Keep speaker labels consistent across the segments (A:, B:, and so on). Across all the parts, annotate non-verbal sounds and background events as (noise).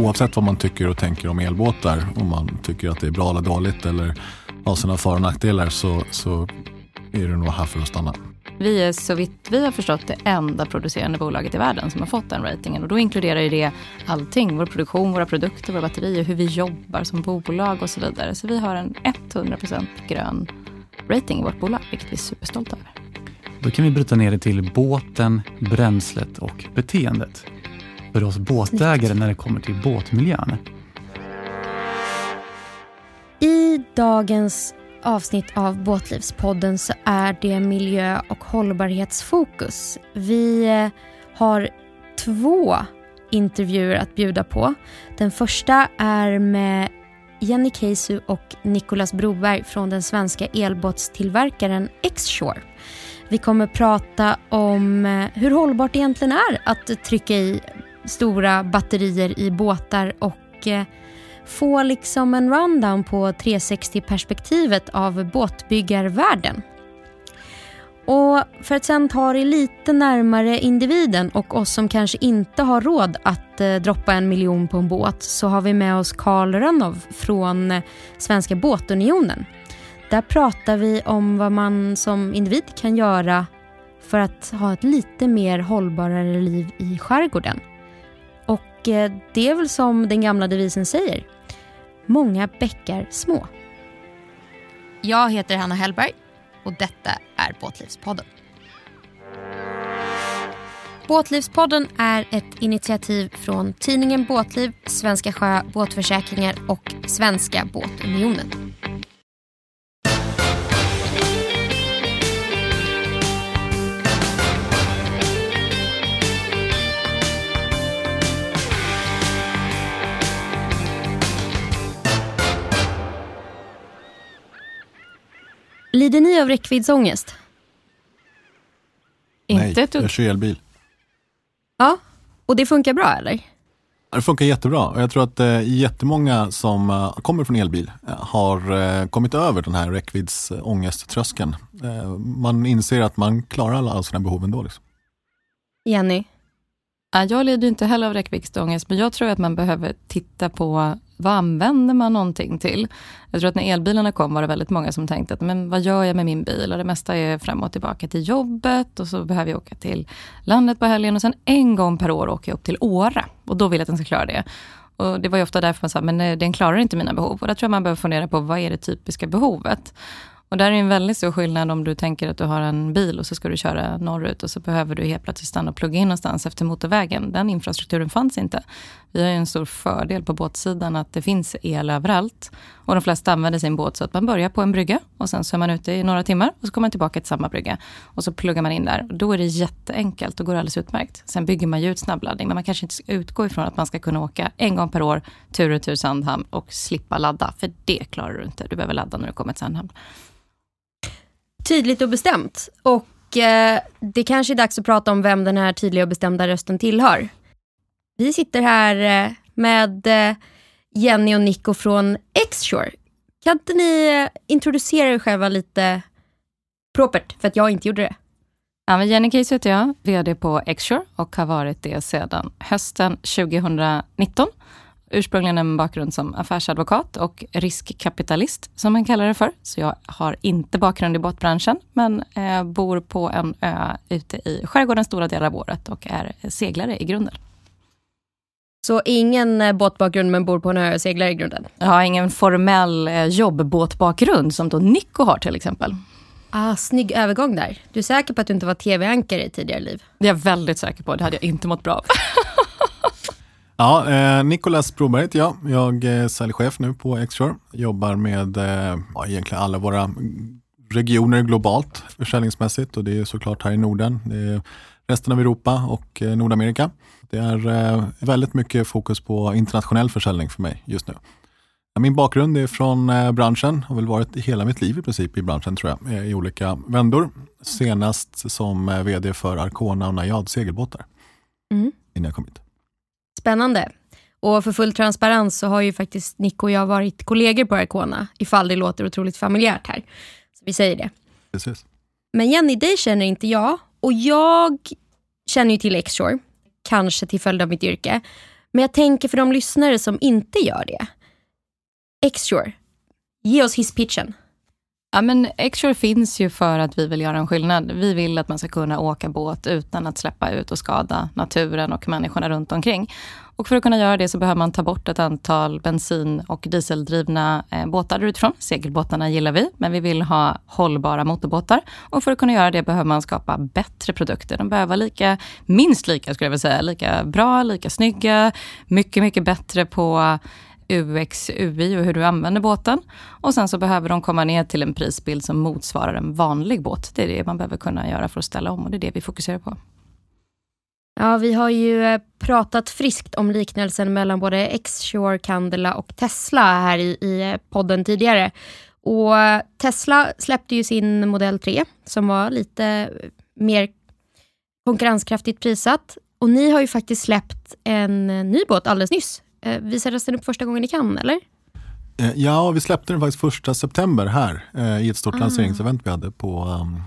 A: oavsett vad man tycker och tänker om elbåtar, om man tycker att det är bra eller dåligt eller har sina för och nackdelar så, så är det nog här för att stanna.
B: Vi är så vitt vi har förstått det enda producerande bolaget i världen som har fått den ratingen. Och då inkluderar ju det allting. Vår produktion, våra produkter, våra batterier, hur vi jobbar som bolag och så vidare. Så vi har en 100% grön rating i vårt bolag, vilket vi är superstolta över.
C: Då kan vi bryta ner det till båten, bränslet och beteendet. För oss båtägare när det kommer till båtmiljön.
D: I dagens avsnitt av Båtlivspodden så är det miljö och hållbarhetsfokus. Vi eh, har två intervjuer att bjuda på. Den första är med Jenny Keisu och Nicolas Broberg från den svenska elbåtstillverkaren X-Shore. Vi kommer prata om eh, hur hållbart det egentligen är att trycka i stora batterier i båtar och eh, få liksom en rundown på 360-perspektivet av båtbyggarvärlden. Och för att sen ta det lite närmare individen och oss som kanske inte har råd att eh, droppa en miljon på en båt så har vi med oss Karl Rönnov från eh, Svenska båtunionen. Där pratar vi om vad man som individ kan göra för att ha ett lite mer hållbarare liv i skärgården. Och eh, det är väl som den gamla devisen säger, många bäckar små. Jag heter Hanna Hellberg och detta är Båtlivspodden. Båtlivspodden är ett initiativ från tidningen Båtliv, Svenska Sjö Båtförsäkringar och Svenska Båtunionen. Lider ni av räckviddsångest?
A: Nej,
B: Inte ett
A: jag kör elbil.
D: Ja, och det funkar bra eller?
A: Det funkar jättebra och jag tror att eh, jättemånga som eh, kommer från elbil eh, har eh, kommit över den här räckviddsångesttröskeln. Eh, man inser att man klarar alla sina behov ändå. Liksom.
D: Jenny?
B: Ja, Jag lider inte heller av räckviddsångest, men jag tror att man behöver titta på vad använder man någonting till? Jag tror att när elbilarna kom var det väldigt många som tänkte att men vad gör jag med min bil? Och det mesta är fram och tillbaka till jobbet och så behöver jag åka till landet på helgen och sen en gång per år åker jag upp till Åre och då vill jag att den ska klara det. Och det var ju ofta därför man sa, men eh, den klarar inte mina behov. Och där tror jag man behöver fundera på, vad är det typiska behovet? Och där är en väldigt stor skillnad om du tänker att du har en bil och så ska du köra norrut och så behöver du helt plötsligt stanna och plugga in någonstans efter motorvägen. Den infrastrukturen fanns inte. Vi har ju en stor fördel på båtsidan att det finns el överallt. Och de flesta använder sin båt så att man börjar på en brygga och sen så är man ute i några timmar och så kommer man tillbaka till samma brygga. Och så pluggar man in där. Då är det jätteenkelt och går alldeles utmärkt. Sen bygger man ju ut snabbladdning men man kanske inte ska utgå ifrån att man ska kunna åka en gång per år tur och tur Sandhamn och slippa ladda. För det klarar du inte. Du behöver ladda när du kommer till Sandhamn.
D: Tydligt och bestämt. Och eh, det kanske är dags att prata om vem den här tydliga och bestämda rösten tillhör. Vi sitter här eh, med eh, Jenny och Nico från X-Shore. Kan inte ni eh, introducera er själva lite propert, för att jag inte gjorde det?
B: Ja, men Jenny Case heter jag, VD på Xshore och har varit det sedan hösten 2019. Ursprungligen en bakgrund som affärsadvokat och riskkapitalist, som man kallar det för. Så jag har inte bakgrund i båtbranschen, men eh, bor på en ö ute i skärgården stora delar av året och är seglare i grunden.
D: Så ingen eh, båtbakgrund men bor på en ö och seglar i grunden?
B: Jag har ingen formell eh, jobbbåtbakgrund som då Nico har till exempel.
D: Ah, snygg övergång där. Du är säker på att du inte var tv-ankare i tidigare liv?
B: Det är jag väldigt säker på. Det hade jag inte mått bra av. (laughs)
A: Ja, eh, Nicolas Broberg heter jag. Jag är säljchef nu på Xshore. Jobbar med eh, ja, egentligen alla våra regioner globalt försäljningsmässigt och det är såklart här i Norden. Det är resten av Europa och eh, Nordamerika. Det är eh, väldigt mycket fokus på internationell försäljning för mig just nu. Min bakgrund är från eh, branschen, har väl varit hela mitt liv i princip i branschen tror jag, eh, i olika vändor. Senast som eh, vd för Arcona och Najad segelbåtar,
D: Mm.
A: innan jag kom hit.
D: Spännande. Och för full transparens så har ju faktiskt Nico och jag varit kollegor på Arcona, ifall det låter otroligt familjärt här. Så vi säger det.
A: Precis.
D: Men Jenny, dig känner inte jag. Och jag känner ju till X-Shore, kanske till följd av mitt yrke. Men jag tänker för de lyssnare som inte gör det. Xshore, ge oss hisspitchen.
B: Ja, men Xshore finns ju för att vi vill göra en skillnad. Vi vill att man ska kunna åka båt utan att släppa ut och skada naturen och människorna runt omkring. Och för att kunna göra det så behöver man ta bort ett antal bensin och dieseldrivna eh, båtar utifrån. Segelbåtarna gillar vi, men vi vill ha hållbara motorbåtar. Och för att kunna göra det behöver man skapa bättre produkter. De behöver vara lika, minst lika skulle jag vilja säga, lika bra, lika snygga, mycket, mycket bättre på UX, UI och hur du använder båten. Och sen så behöver de komma ner till en prisbild som motsvarar en vanlig båt. Det är det man behöver kunna göra för att ställa om och det är det vi fokuserar på.
D: Ja, vi har ju eh, pratat friskt om liknelsen mellan både X-Shore, Candela och Tesla här i, i eh, podden tidigare. Och eh, Tesla släppte ju sin modell 3 som var lite mer konkurrenskraftigt prissatt. Och ni har ju faktiskt släppt en ny båt alldeles nyss. Visades den upp första gången i Cannes, eller?
A: Ja, vi släppte den faktiskt första september här i ett stort ah. lanseringsevent vi hade på um,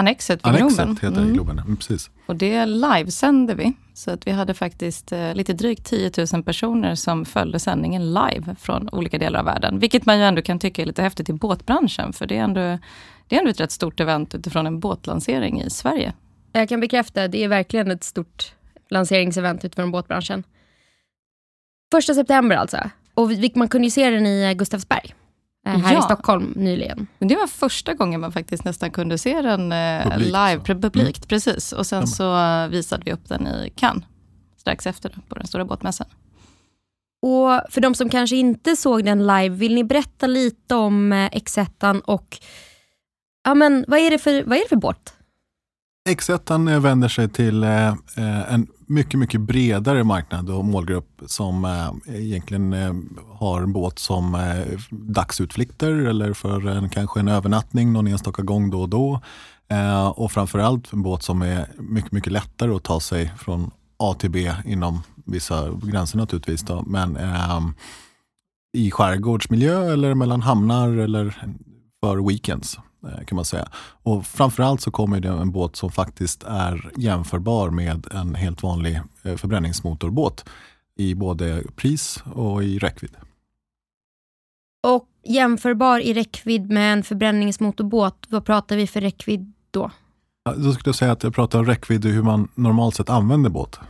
B: Annexet
A: vid Annexet Globen. heter mm. Globen, mm, precis.
B: Och det livesände vi. Så att vi hade faktiskt eh, lite drygt 10 000 personer som följde sändningen live från olika delar av världen. Vilket man ju ändå kan tycka är lite häftigt i båtbranschen. För det är ändå, det är ändå ett rätt stort event utifrån en båtlansering i Sverige.
D: Jag kan bekräfta, det är verkligen ett stort lanseringsevent utifrån båtbranschen. Första september alltså. Och man kunde ju se den i Gustavsberg. Eh, här ja. i Stockholm nyligen.
B: Det var första gången man faktiskt nästan kunde se den eh, live, så. publikt. Mm. Precis. Och sen så visade vi upp den i Cannes strax efter på den stora båtmässan.
D: Och för de som kanske inte såg den live, vill ni berätta lite om eh, X1 och ja, men, vad, är det för, vad är det för båt?
A: X1 vänder sig till eh, en mycket, mycket bredare marknad och målgrupp som eh, egentligen eh, har en båt som eh, dagsutflykter eller för en, kanske en övernattning någon enstaka gång då och då. Eh, och framförallt en båt som är mycket, mycket lättare att ta sig från A till B inom vissa gränser naturligtvis. Då. Men eh, i skärgårdsmiljö eller mellan hamnar eller för weekends. Eh, kan man säga. Och framförallt så kommer det en båt som faktiskt är jämförbar med en helt vanlig eh, förbränningsmotorbåt i både pris och i räckvidd.
D: Och jämförbar i räckvidd med en förbränningsmotorbåt, vad pratar vi för räckvidd då?
A: då skulle jag säga att jag pratar om räckvidd hur man normalt sett använder båt.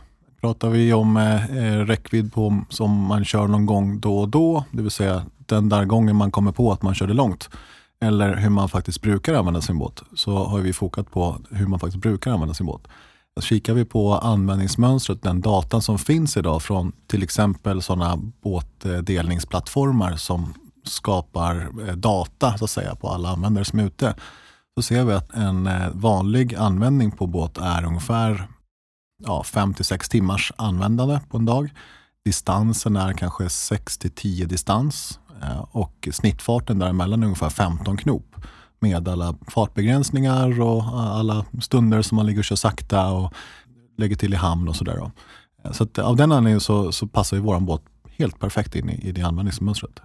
A: Pratar vi om eh, räckvidd på, som man kör någon gång då och då, det vill säga den där gången man kommer på att man körde långt, eller hur man faktiskt brukar använda sin båt, så har vi fokat på hur man faktiskt brukar använda sin båt. Kikar vi på användningsmönstret, den datan som finns idag från till exempel sådana båtdelningsplattformar som skapar eh, data så att säga, på alla användare som är ute, så ser vi att en eh, vanlig användning på båt är ungefär ja, 5 6 timmars användande på en dag. Distansen är kanske 6 10 distans Eh, och snittfarten däremellan är ungefär 15 knop med alla fartbegränsningar och eh, alla stunder som man ligger och kör sakta och lägger till i hamn och sådär. Eh, så att av den anledningen så, så passar ju vår båt helt perfekt in i, i det användningsmönstret.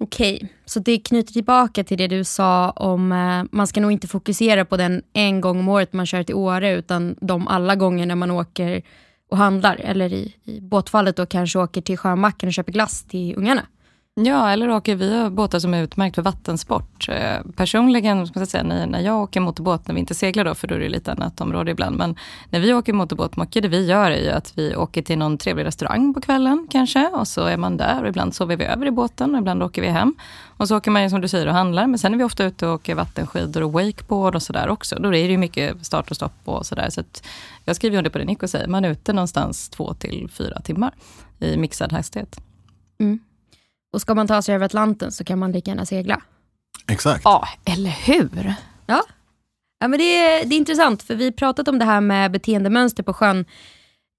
D: Okej, så det knyter tillbaka till det du sa om eh, man ska nog inte fokusera på den en gång om året man kör till Åre utan de alla gånger när man åker och handlar eller i, i båtfallet då kanske åker till Sjömacken och köper glass till ungarna.
B: Ja, eller åker vi båtar som är utmärkt för vattensport. Eh, personligen, ska jag säga, när jag åker motorbåt, när vi inte seglar då, för då är det lite annat område ibland, men när vi åker motorbåt, mycket det vi gör är ju att vi åker till någon trevlig restaurang på kvällen kanske, och så är man där och ibland sover vi över i båten och ibland åker vi hem. Och så åker man ju som du säger och handlar, men sen är vi ofta ute och åker vattenskidor och wakeboard och sådär också. Då är det ju mycket start och stopp och sådär. Så jag skriver under på det Nico säger, man är ute någonstans två till fyra timmar i mixad hastighet.
D: Mm. Och ska man ta sig över Atlanten så kan man lika gärna segla.
A: Exakt.
B: Ja, eller hur?
D: Ja, ja men det är, det är intressant för vi har pratat om det här med beteendemönster på sjön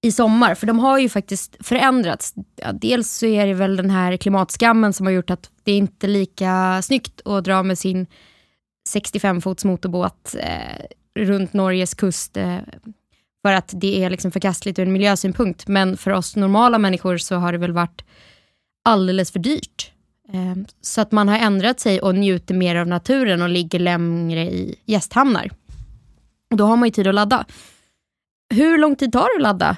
D: i sommar, för de har ju faktiskt förändrats. Ja, dels så är det väl den här klimatskammen som har gjort att det är inte lika snyggt att dra med sin 65 fots motorbåt eh, runt Norges kust eh, för att det är liksom förkastligt ur en miljösynpunkt. Men för oss normala människor så har det väl varit alldeles för dyrt. Eh, så att man har ändrat sig och njuter mer av naturen och ligger längre i gästhamnar. Och då har man ju tid att ladda. Hur lång tid tar det att ladda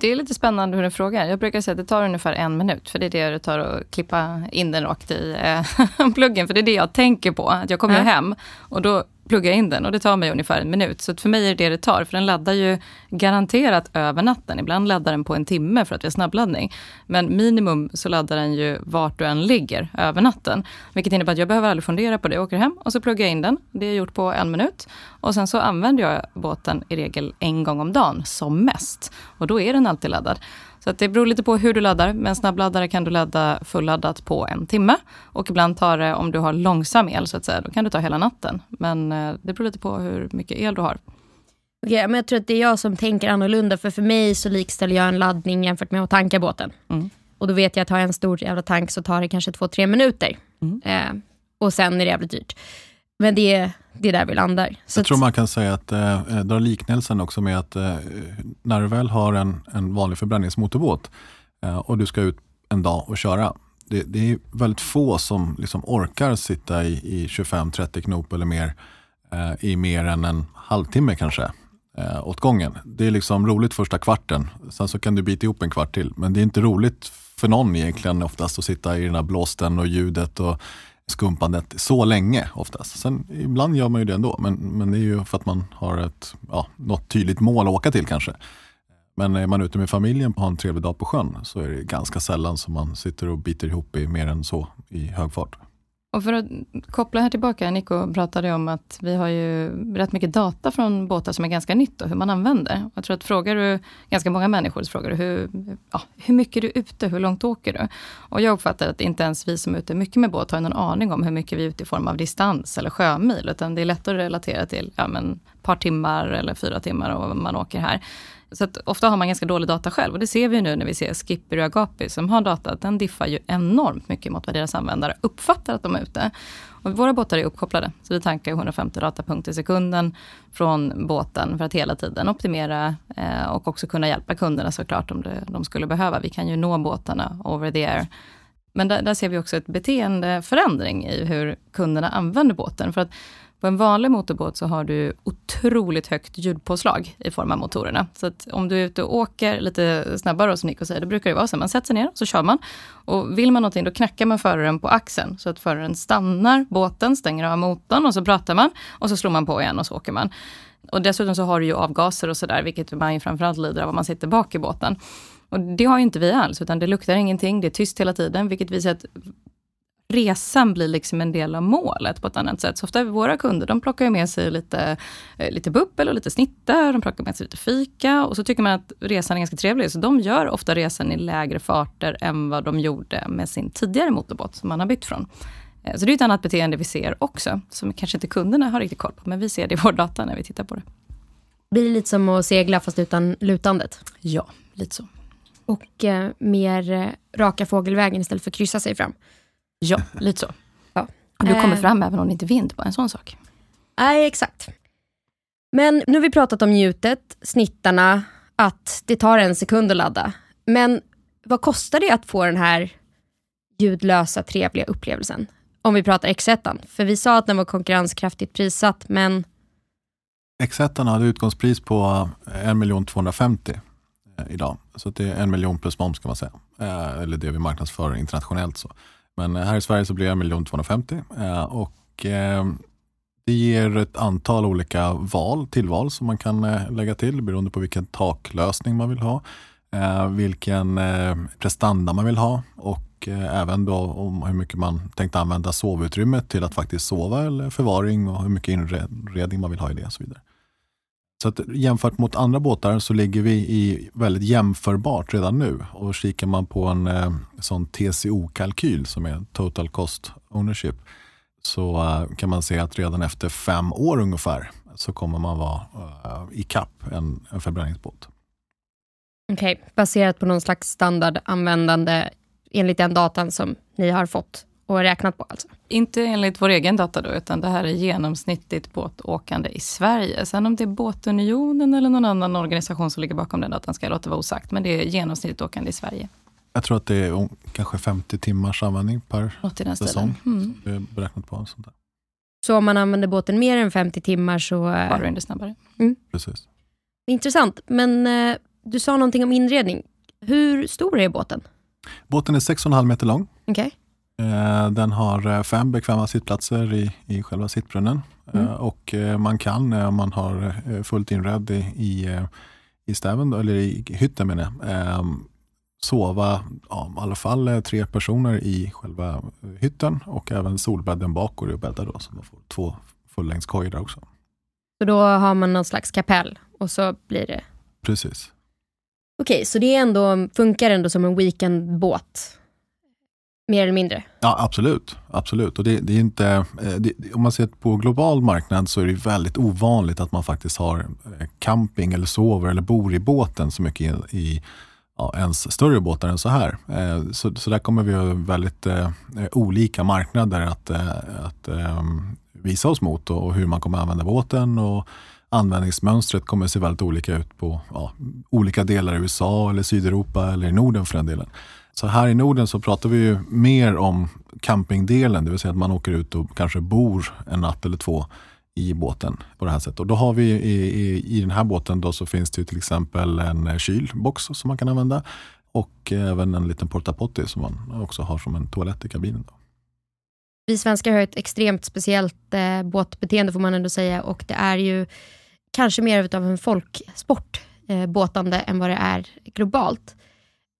B: Det är lite spännande hur du frågar. Jag brukar säga att det tar ungefär en minut, för det är det det tar att klippa in den rakt i eh, (laughs) pluggen, för det är det jag tänker på. Att jag kommer
D: Ja.
B: hem och då pluggar jag in den och det tar mig ungefär en minut. Så att för mig är det det det tar, för den laddar ju garanterat över natten. Ibland laddar den på en timme för att vi har snabbladdning. Men minimum så laddar den ju vart du än ligger över natten. Vilket innebär att jag behöver aldrig fundera på det. Jag åker hem och så pluggar jag in den. Det är gjort på en minut. Och sen så använder jag båten i regel en gång om dagen som mest. Och då är den alltid laddad. Så det beror lite på hur du laddar. Med en snabbladdare kan du ladda fulladdat på en timme. Och ibland tar det, om du har långsam el så att säga, då kan du ta hela natten. Men eh, det beror lite på hur mycket el du har.
D: Okej, men jag tror att det är jag som tänker annorlunda. För för mig så likställer jag en laddning jämfört med att tanka båten.
B: Mm.
D: Och då vet jag att har jag en stor jävla tank så tar det kanske två, tre minuter.
B: Mm.
D: Eh, och sen är det jävligt dyrt. Men det är, det är där vi landar. Så
A: Jag tror man kan säga att eh, dra liknelsen också med att eh, när du väl har en, en vanlig förbränningsmotorbåt eh, och du ska ut en dag och köra. Det, det är väldigt få som liksom orkar sitta i, i 25-30 knop eller mer eh, i mer än en halvtimme kanske eh, åt gången. Det är liksom roligt första kvarten, sen så kan du bita ihop en kvart till. Men det är inte roligt för någon egentligen oftast att sitta i den här blåsten och ljudet och skumpandet så länge oftast. Sen ibland gör man ju det ändå, men, men det är ju för att man har ett, ja, något tydligt mål att åka till kanske. Men är man ute med familjen och har en trevlig dag på sjön så är det ganska sällan som man sitter och biter ihop i mer än så i hög fart.
B: Och för att koppla här tillbaka, Nico pratade om att vi har ju rätt mycket data från båtar som är ganska nytt och hur man använder. Jag tror att frågar du ganska många människor, så frågar du hur, ja, hur mycket är du ute, hur långt åker du? Och jag uppfattar att inte ens vi som är ute mycket med båt har någon aning om hur mycket vi är ute i form av distans eller sjömil, utan det är lättare att relatera till ja, men, ett par timmar eller fyra timmar och man åker här. Så att ofta har man ganska dålig data själv och det ser vi nu när vi ser Skipper och Agapi som har data, att den diffar ju enormt mycket mot vad deras användare uppfattar att de är ute. Och våra båtar är uppkopplade, så vi tankar 150 datapunkter i sekunden från båten för att hela tiden optimera eh, och också kunna hjälpa kunderna såklart om det, de skulle behöva. Vi kan ju nå båtarna over the air. Men där, där ser vi också ett beteendeförändring i hur kunderna använder båten. För att på en vanlig motorbåt så har du otroligt högt ljudpåslag i form av motorerna. Så att om du är ute och åker lite snabbare, som Nico säger, då brukar det vara så. Man sätter sig ner, så kör man. Och vill man någonting, då knackar man föraren på axeln. Så att föraren stannar båten, stänger av motorn och så pratar man. Och så slår man på igen och så åker man. Och dessutom så har du ju avgaser och sådär, vilket man ju framförallt lider av om man sitter bak i båten. Och det har ju inte vi alls, utan det luktar ingenting, det är tyst hela tiden, vilket visar att resan blir liksom en del av målet på ett annat sätt. Så ofta våra kunder, de plockar med sig lite, eh, lite bubbel och lite snittar, de plockar med sig lite fika och så tycker man att resan är ganska trevlig. Så de gör ofta resan i lägre farter än vad de gjorde med sin tidigare motorbåt som man har bytt från. Eh, Så det är ett annat beteende vi ser också, som kanske inte kunderna har riktigt koll på, men vi ser det i vår data när vi tittar på det.
D: blir det lite som att segla fast utan lutandet.
B: Ja, lite så.
D: Och eh, mer eh, raka fågelvägen istället för att kryssa sig fram.
B: Ja, lite så.
D: Ja.
B: Och du kommer
D: Eh.
B: fram även om det inte är vind, bara en sån sak.
D: Nej, exakt. Men nu har vi pratat om njutet, snittarna, att det tar en sekund att ladda. Men vad kostar det att få den här ljudlösa, trevliga upplevelsen? Om vi pratar X1. För vi sa att den var konkurrenskraftigt prissatt, men
A: X1 hade utgångspris på 1 250 eh, idag. Så det är en miljon plus moms kan man säga. Eh, eller det vi marknadsför internationellt. Så. Men här i Sverige så blir det 1 250 och eh, det ger ett antal olika val, tillval som man kan eh, lägga till beroende på vilken taklösning man vill ha. Eh, vilken prestanda man vill ha och även då om hur mycket man tänkt använda sovutrymmet till att faktiskt sova eller förvaring och hur mycket inredning man vill ha i det och så vidare. Så att jämfört mot andra båtar så ligger vi i väldigt jämförbart redan nu. Och kikar man på en eh, sån TCO-kalkyl som är Total Cost Ownership så eh, kan man se att redan efter fem år ungefär så kommer man vara eh, i kapp en, en förbränningsbåt.
D: okej, baserat på någon slags standardanvändande enligt den datan som ni har fått och räknat på alltså.
B: Inte enligt vår egen data då, utan det här är genomsnittligt båtåkande i Sverige. Sen om det är Båtunionen eller någon annan organisation som ligger bakom den datan ska jag låta vara osagt, men det är genomsnittligt åkande i Sverige.
A: Jag tror att det är kanske 50 timmars användning per
B: Något i den
A: säsong.
B: Mm.
A: Det är beräknat på. Sånt där.
D: Så om man använder båten mer än 50 timmar så... eh,
B: Bara den det snabbare.
A: Precis.
D: Intressant, men eh, du sa någonting om inredning. Hur stor är båten?
A: Båten är 6,5 meter lång.
D: Okej.
A: Eh, Den har eh, fem bekväma sittplatser i, i själva sittbrunnen.
D: Mm.
A: Eh, Och man kan, om man har fullt inredd i, i, i stäven, eller i hytten menar jag, eh, sova ja, i alla fall tre personer i själva hytten och även solbädden bak går att bädda då, så man får två fullängdskojor där också.
D: Så då har man någon slags kapell och så blir det...
A: Precis.
D: Okej, så det är ändå, funkar ändå som en weekendbåt? Mer eller mindre?
A: Ja, absolut. absolut. Och det, det är inte, eh, det, om man ser på global marknad så är det väldigt ovanligt att man faktiskt har eh, camping eller sover eller bor i båten så mycket i, i ja, ens större båtar än så här. Eh, så, så där kommer vi ha väldigt eh, olika marknader att, att eh, visa oss mot och, och hur man kommer använda båten. Och användningsmönstret kommer se väldigt olika ut på ja, olika delar i USA eller Sydeuropa eller i Norden för den delen. Så här i Norden så pratar vi ju mer om campingdelen, det vill säga att man åker ut och kanske bor en natt eller två i båten på det här sättet. Och då har vi i, i, i den här båten då så finns det ju till exempel en kylbox som man kan använda och även en liten porta potty som man också har som en toalett i kabinen. Då.
D: Vi svenskar har ett extremt speciellt eh, båtbeteende får man ändå säga och det är ju kanske mer av en folksport, eh, båtande, än vad det är globalt.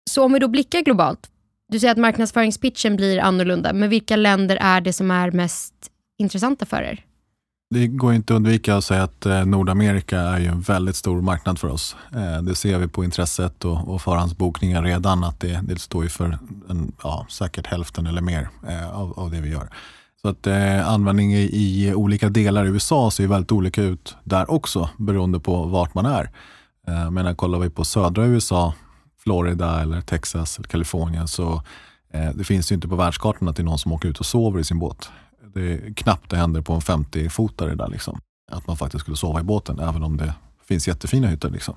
D: Så om vi då blickar globalt, du säger att marknadsföringspitchen blir annorlunda, men vilka länder är det som är mest intressanta för er?
A: Det går inte att undvika att säga att eh, Nordamerika är ju en väldigt stor marknad för oss. Eh, det ser vi på intresset och, och förhandsbokningar redan att det, det står ju för en, ja, säkert hälften eller mer eh, av, av det vi gör. Så att eh, användning i, i olika delar i USA ser väldigt olika ut där också beroende på vart man är. Eh, men kollar vi på södra USA, Florida eller Texas eller Kalifornien så eh, det finns ju inte på världskartan att det är någon som åker ut och sover i sin båt. Det är knappt det händer på en 50-fotare där liksom. Att man faktiskt skulle sova i båten, även om det finns jättefina hytter. Liksom.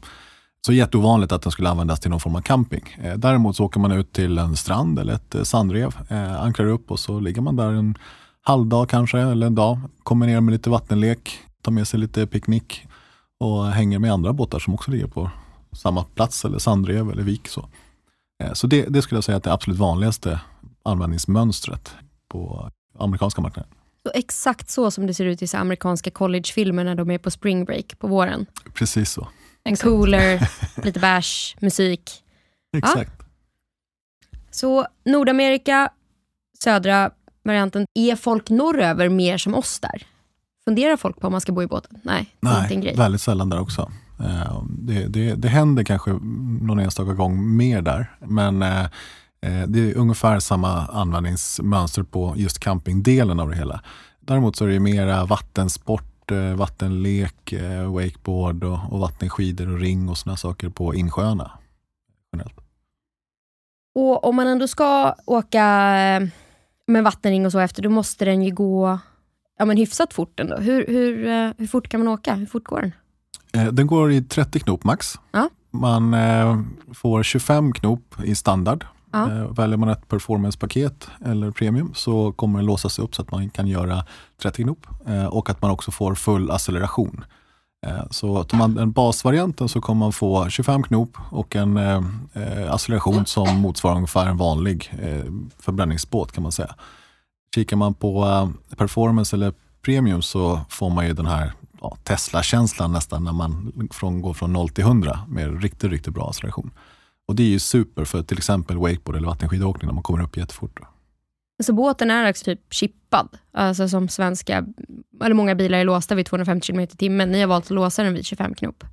A: Så jätteovanligt att den skulle användas till någon form av camping. Eh, däremot så åker man ut till en strand eller ett eh, sandrev, eh, ankrar upp och så ligger man där en halvdag kanske, eller en dag. Kommer ner med lite vattenlek, tar med sig lite picknick och hänger med andra båtar som också ligger på samma plats eller sandrev eller vik. Så, eh, så det, det skulle jag säga att det absolut vanligaste användningsmönstret på amerikanska marknaden.
D: Så exakt så som det ser ut i så amerikanska collegefilmer när de är på spring break på våren.
A: Precis så.
D: En cooler, lite bärs, musik. (laughs)
A: Exakt.
D: Så Nordamerika, södra varianten. Är folk norröver mer som oss där? Funderar folk på om man ska bo i båten? Nej, det är inte en
A: Nej,
D: grej.
A: väldigt sällan där också. Eh, det, det, det händer kanske någon enstaka gång mer där, men eh, eh, det är ungefär samma användningsmönster på just campingdelen av det hela. Däremot så är det mera vattensport, vattenlek, wakeboard och, och vattenskidor och ring och sådana saker på insjöarna.
D: Och om man ändå ska åka med vattenring och så efter, då måste den ju gå ja, men hyfsat fort ändå. Hur, hur, hur fort kan man åka? Hur fort går den?
A: Eh, Den går i 30 knop max.
D: Ja.
A: Man eh, får 25 knop i standard.
D: Ja.
A: Eh, väljer man ett performancepaket eller premium så kommer den låsas upp så att man kan göra 30 knop och att man också får full acceleration. Så tar man den basvarianten så kommer man få 25 knop och en eh, acceleration som motsvarar ungefär en vanlig eh, förbränningsbåt kan man säga. Kikar man på eh, performance eller premium så får man ju den här ja, Tesla-känslan nästan när man från, går från 0 till 100 med riktigt, riktigt bra acceleration. Och det är ju super för till exempel wakeboard eller vattenskidåkning när man kommer upp jättefort.
D: Så båten är alltså typ chippad, alltså som svenska, eller många bilar är låsta vid 250 km i timmen. Ni har valt att låsa den vid 25 knop.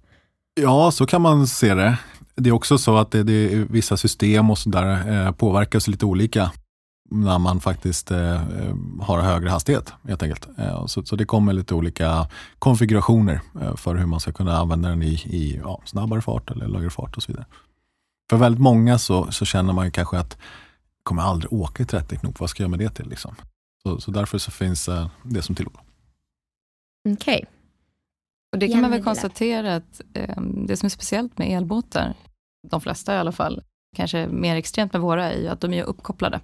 A: Ja, så kan man se det. Det är också så att det, det vissa system och sådär eh, påverkas lite olika när man faktiskt eh, har högre hastighet helt enkelt. Eh, så, så det kommer lite olika konfigurationer eh, för hur man ska kunna använda den i, i ja, snabbare fart eller lägre fart och så vidare. För väldigt många så, så känner man ju kanske att jag kommer aldrig åka i 30 knop, vad ska jag med det till? Liksom? Så, så därför så finns eh, det som tillåt.
D: Okej.
B: Och det kan man väl konstatera att eh, det som är speciellt med elbåtar, de flesta i alla fall, kanske mer extremt med våra, är ju att de är uppkopplade.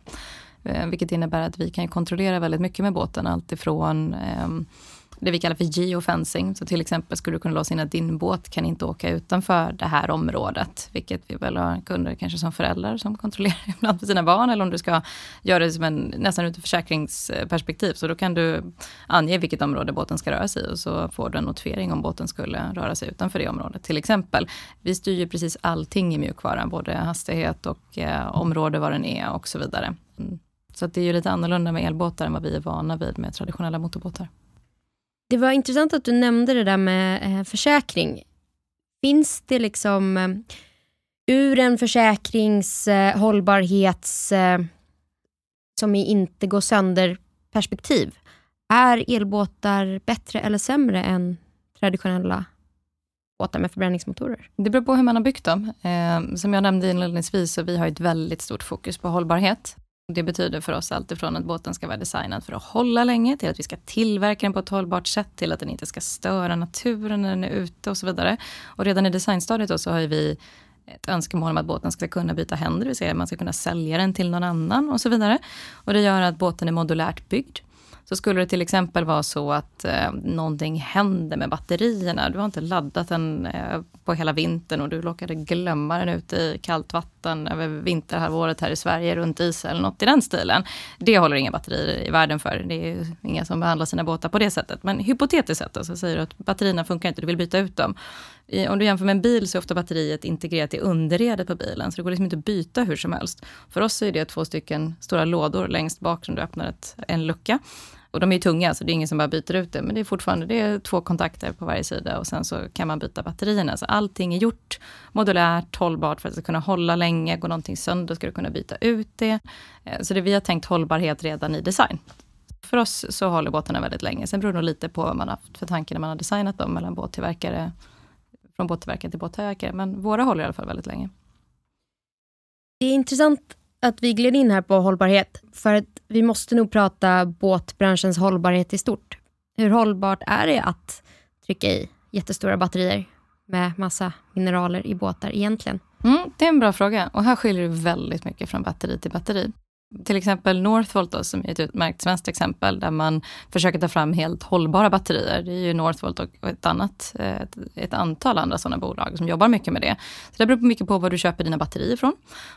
B: Eh, vilket innebär att vi kan kontrollera väldigt mycket med båten, allt ifrån ehm, det vi kallar för geofencing. Så till exempel skulle du kunna låsa in att din båt kan inte åka utanför det här området. Vilket vi väl har kunder kanske som föräldrar som kontrollerar (laughs) ibland för sina barn. Eller om du ska göra det som en, nästan ur försäkringsperspektiv. Så då kan du ange vilket område båten ska röra sig i och så får du en notifiering om båten skulle röra sig utanför det området. Till exempel. Vi styr ju precis allting i mjukvaran. Både hastighet och eh, område var den är och så vidare. Mm. Så det är ju lite annorlunda med elbåtar än vad vi är vana vid med traditionella motorbåtar.
D: Det var intressant att du nämnde det där med eh, försäkring. Finns det liksom eh, ur en försäkrings eh, hållbarhets som inte går sönder perspektiv. Är elbåtar bättre eller sämre än traditionella båtar med förbränningsmotorer?
B: Det beror på hur man har byggt dem. Eh, som jag nämnde inledningsvis, så vi har ett väldigt stort fokus på hållbarhet. Det betyder för oss alltifrån att båten ska vara designad för att hålla länge, till att vi ska tillverka den på ett hållbart sätt, till att den inte ska störa naturen när den är ute och så vidare. Och redan i designstadiet då så har vi ett önskemål om att båten ska kunna byta händer, det vill säga att man ska kunna sälja den till någon annan och så vidare. Och det gör att båten är modulärt byggd. Så skulle det till exempel vara så att eh, någonting händer med batterierna. Du har inte laddat den eh, på hela vintern och du råkade glömma den ute i kallt vatten över vinterhalvåret här i Sverige runt is eller något i den stilen. Det håller inga batterier i världen för. Det är inga som behandlar sina båtar på det sättet. Men hypotetiskt sett så säger du att batterierna funkar inte, du vill byta ut dem. I, om du jämför med en bil så är ofta batteriet integrerat i underredet på bilen, så det går liksom inte att byta hur som helst. För oss är det två stycken stora lådor längst bak som du öppnar ett, en lucka. Och de är tunga, så det är ingen som bara byter ut det. Men det är fortfarande det är två kontakter på varje sida och sen så kan man byta batterierna. Så allting är gjort modulärt, hållbart för att det ska kunna hålla länge. Går någonting sönder ska du kunna byta ut det. Eh, så det, vi har tänkt hållbarhet redan i design. För oss så håller båtarna väldigt länge. Sen beror det nog lite på vad man har haft för tanke när man har designat dem mellan båttillverkare, från båttillverkare till båttillverkare. Men våra håller i alla fall väldigt länge.
D: Det är intressant att vi gled in här på hållbarhet, för att vi måste nog prata båtbranschens hållbarhet i stort. Hur hållbart är det att trycka i jättestora batterier med massa mineraler i båtar egentligen?
B: Mm, det är en bra fråga och här skiljer det väldigt mycket från batteri till batteri till exempel Northvolt då, som är ett utmärkt svenskt exempel, där man försöker ta fram helt hållbara batterier. Det är ju Northvolt och ett annat, ett, ett antal andra sådana bolag som jobbar mycket med det. Så det beror mycket på var du köper dina batterier ifrån.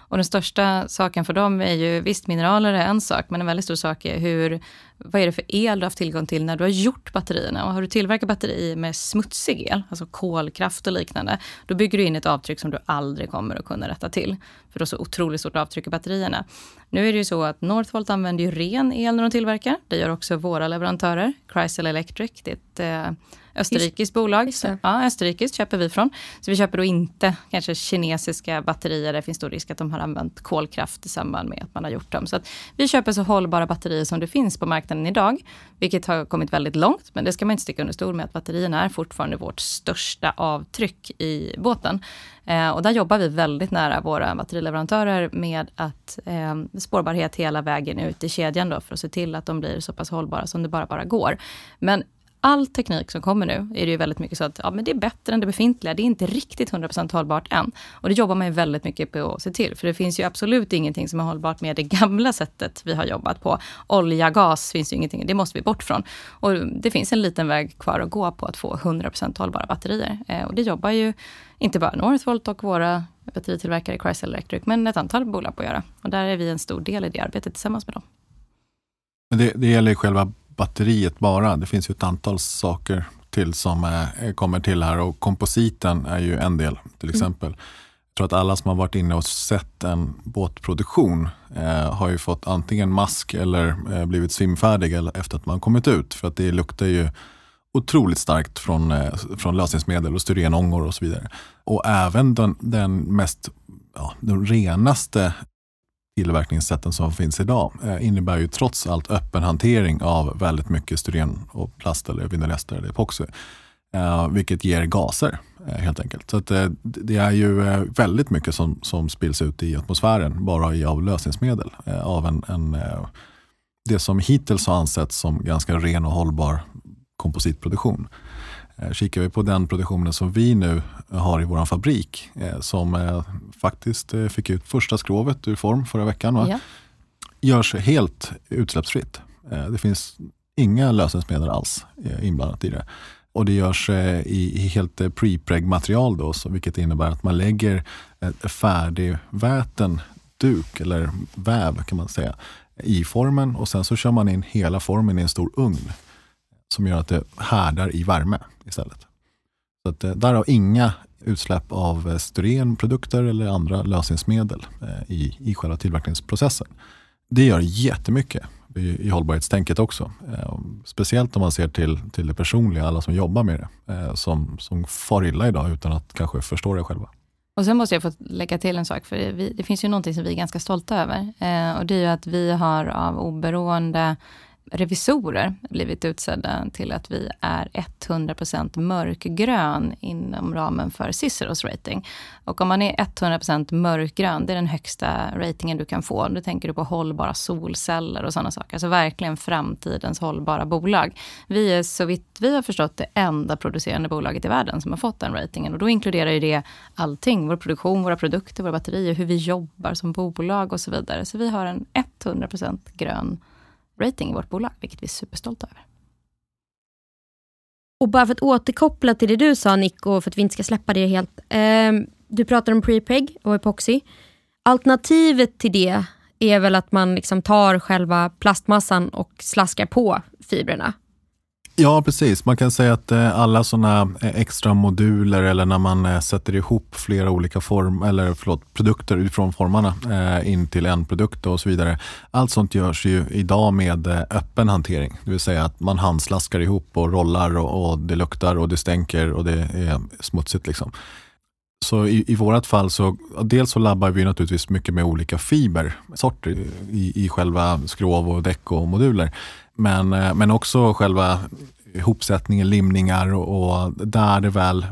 B: Och den största saken för dem är ju, visst mineraler är en sak, men en väldigt stor sak är hur vad är det för el du har haft tillgång till när du har gjort batterierna? Och har du tillverkat batterier med smutsig el, alltså kolkraft och liknande, då bygger du in ett avtryck som du aldrig kommer att kunna rätta till. För då är så otroligt stort avtryck i batterierna. Nu är det ju så att Northvolt använder ju ren el när de tillverkar. Det gör också våra leverantörer, Chrysler Electric. Det är ett eh, Österrikiskt bolag. Så, ja, österrikiskt köper vi från. Så vi köper då inte kanske kinesiska batterier. Det finns stor risk att de har använt kolkraft i samband med att man har gjort dem. Så vi köper så hållbara batterier som det finns på marknaden idag. Vilket har kommit väldigt långt. Men det ska man inte sticka under stol med att batterierna är fortfarande vårt största avtryck i båten. Eh, och där jobbar vi väldigt nära våra batterileverantörer med att eh, spårbarhet hela vägen ut i kedjan då, för att se till att de blir så pass hållbara som det bara, bara går. Men all teknik som kommer nu är det ju väldigt mycket så att ja, men det är bättre än det befintliga. Det är inte riktigt 100% hållbart än. Och det jobbar man ju väldigt mycket på att se till. För det finns ju absolut ingenting som är hållbart med det gamla sättet vi har jobbat på. Olja, gas finns ju ingenting, det måste vi bort från. Och det finns en liten väg kvar att gå på att få 100% hållbara batterier. Eh, och det jobbar ju inte bara Northvolt och våra batteritillverkare Chrysler Electric, men ett antal bolag på att göra. Och där är vi en stor del i det arbetet tillsammans med dem.
A: Det, det gäller själva batteriet bara. Det finns ju ett antal saker till som eh, kommer till här och kompositen är ju en del till mm. exempel. Mm. Jag tror att alla som har varit inne och sett en båtproduktion eh, har ju fått antingen mask eller eh, blivit svimfärdiga efter att man kommit ut. För att det luktar ju otroligt starkt från, eh, från lösningsmedel och styrenångor och så vidare. Och även den, den mest ja, den renaste tillverkningssätten som finns idag eh, innebär ju trots allt öppen hantering av väldigt mycket styren och plast eller vinylester eller epoxy. Eh, vilket ger gaser eh, helt enkelt. Så att, eh, det är ju eh, väldigt mycket som, som spills ut i atmosfären bara i avlösningsmedel eh, av en, en, det som hittills har ansetts som ganska ren och hållbar kompositproduktion. Eh, kikar vi på den produktionen som vi nu har i vår fabrik, eh, som eh, faktiskt fick ut första skrovet ur form förra veckan, va? Ja. görs helt utsläppsfritt. Det finns inga lösningsmedel alls inblandat i det. Och det görs i, helt prepreg-material, då, så, vilket innebär att man lägger färdigväten duk, eller väv kan man säga, i formen och sen så kör man in hela formen i en stor ugn som gör att det härdar i värme istället. Så att, eh, därav inga utsläpp av eh, styrenprodukter eller andra lösningsmedel eh, i, i själva tillverkningsprocessen. Det gör jättemycket i, i hållbarhetstänket också. Speciellt om man ser till, till det personliga, alla som jobbar med det, som, som far illa idag utan att kanske förstå det själva.
B: Och sen måste jag få lägga till en sak, för det, det finns ju någonting som vi är ganska stolta över. Eh, och det är ju att vi har av oberoende revisorer blivit utsedda till att vi är 100% mörkgrön inom ramen för Ciceros rating. Och om man är 100% mörkgrön, det är den högsta ratingen du kan få. Då tänker du på hållbara solceller och sådana saker. Alltså verkligen framtidens hållbara bolag. Vi är så vitt vi har förstått det enda producerande bolaget i världen som har fått den ratingen. Och då inkluderar ju det allting. Vår produktion, våra produkter, våra batterier, hur vi jobbar som bolag och så vidare. Så vi har en 100% grön rating i vårt bolag, vilket vi är superstolta över.
D: Och bara för att återkoppla till det du sa Nico, för att vi inte ska släppa det helt. Eh, du pratar om prepreg och epoxy. Alternativet till det är väl att man liksom tar själva plastmassan och slaskar på fibrerna.
A: Ja, precis. Man kan säga att eh, alla sådana eh, extra moduler eller när man eh, sätter ihop flera olika form, eller förlåt, produkter utifrån formarna in till en produkt och så vidare. Allt sånt görs ju idag med öppen hantering, det vill säga att man handslaskar ihop och rollar och, och det luktar och det stänker och det är smutsigt. Liksom. Så i, i vårt fall så dels så labbar vi naturligtvis mycket med olika fibersorter i, i själva skrov och däck och moduler. Men, eh, men också själva ihopsättningen, limningar och, och där det väl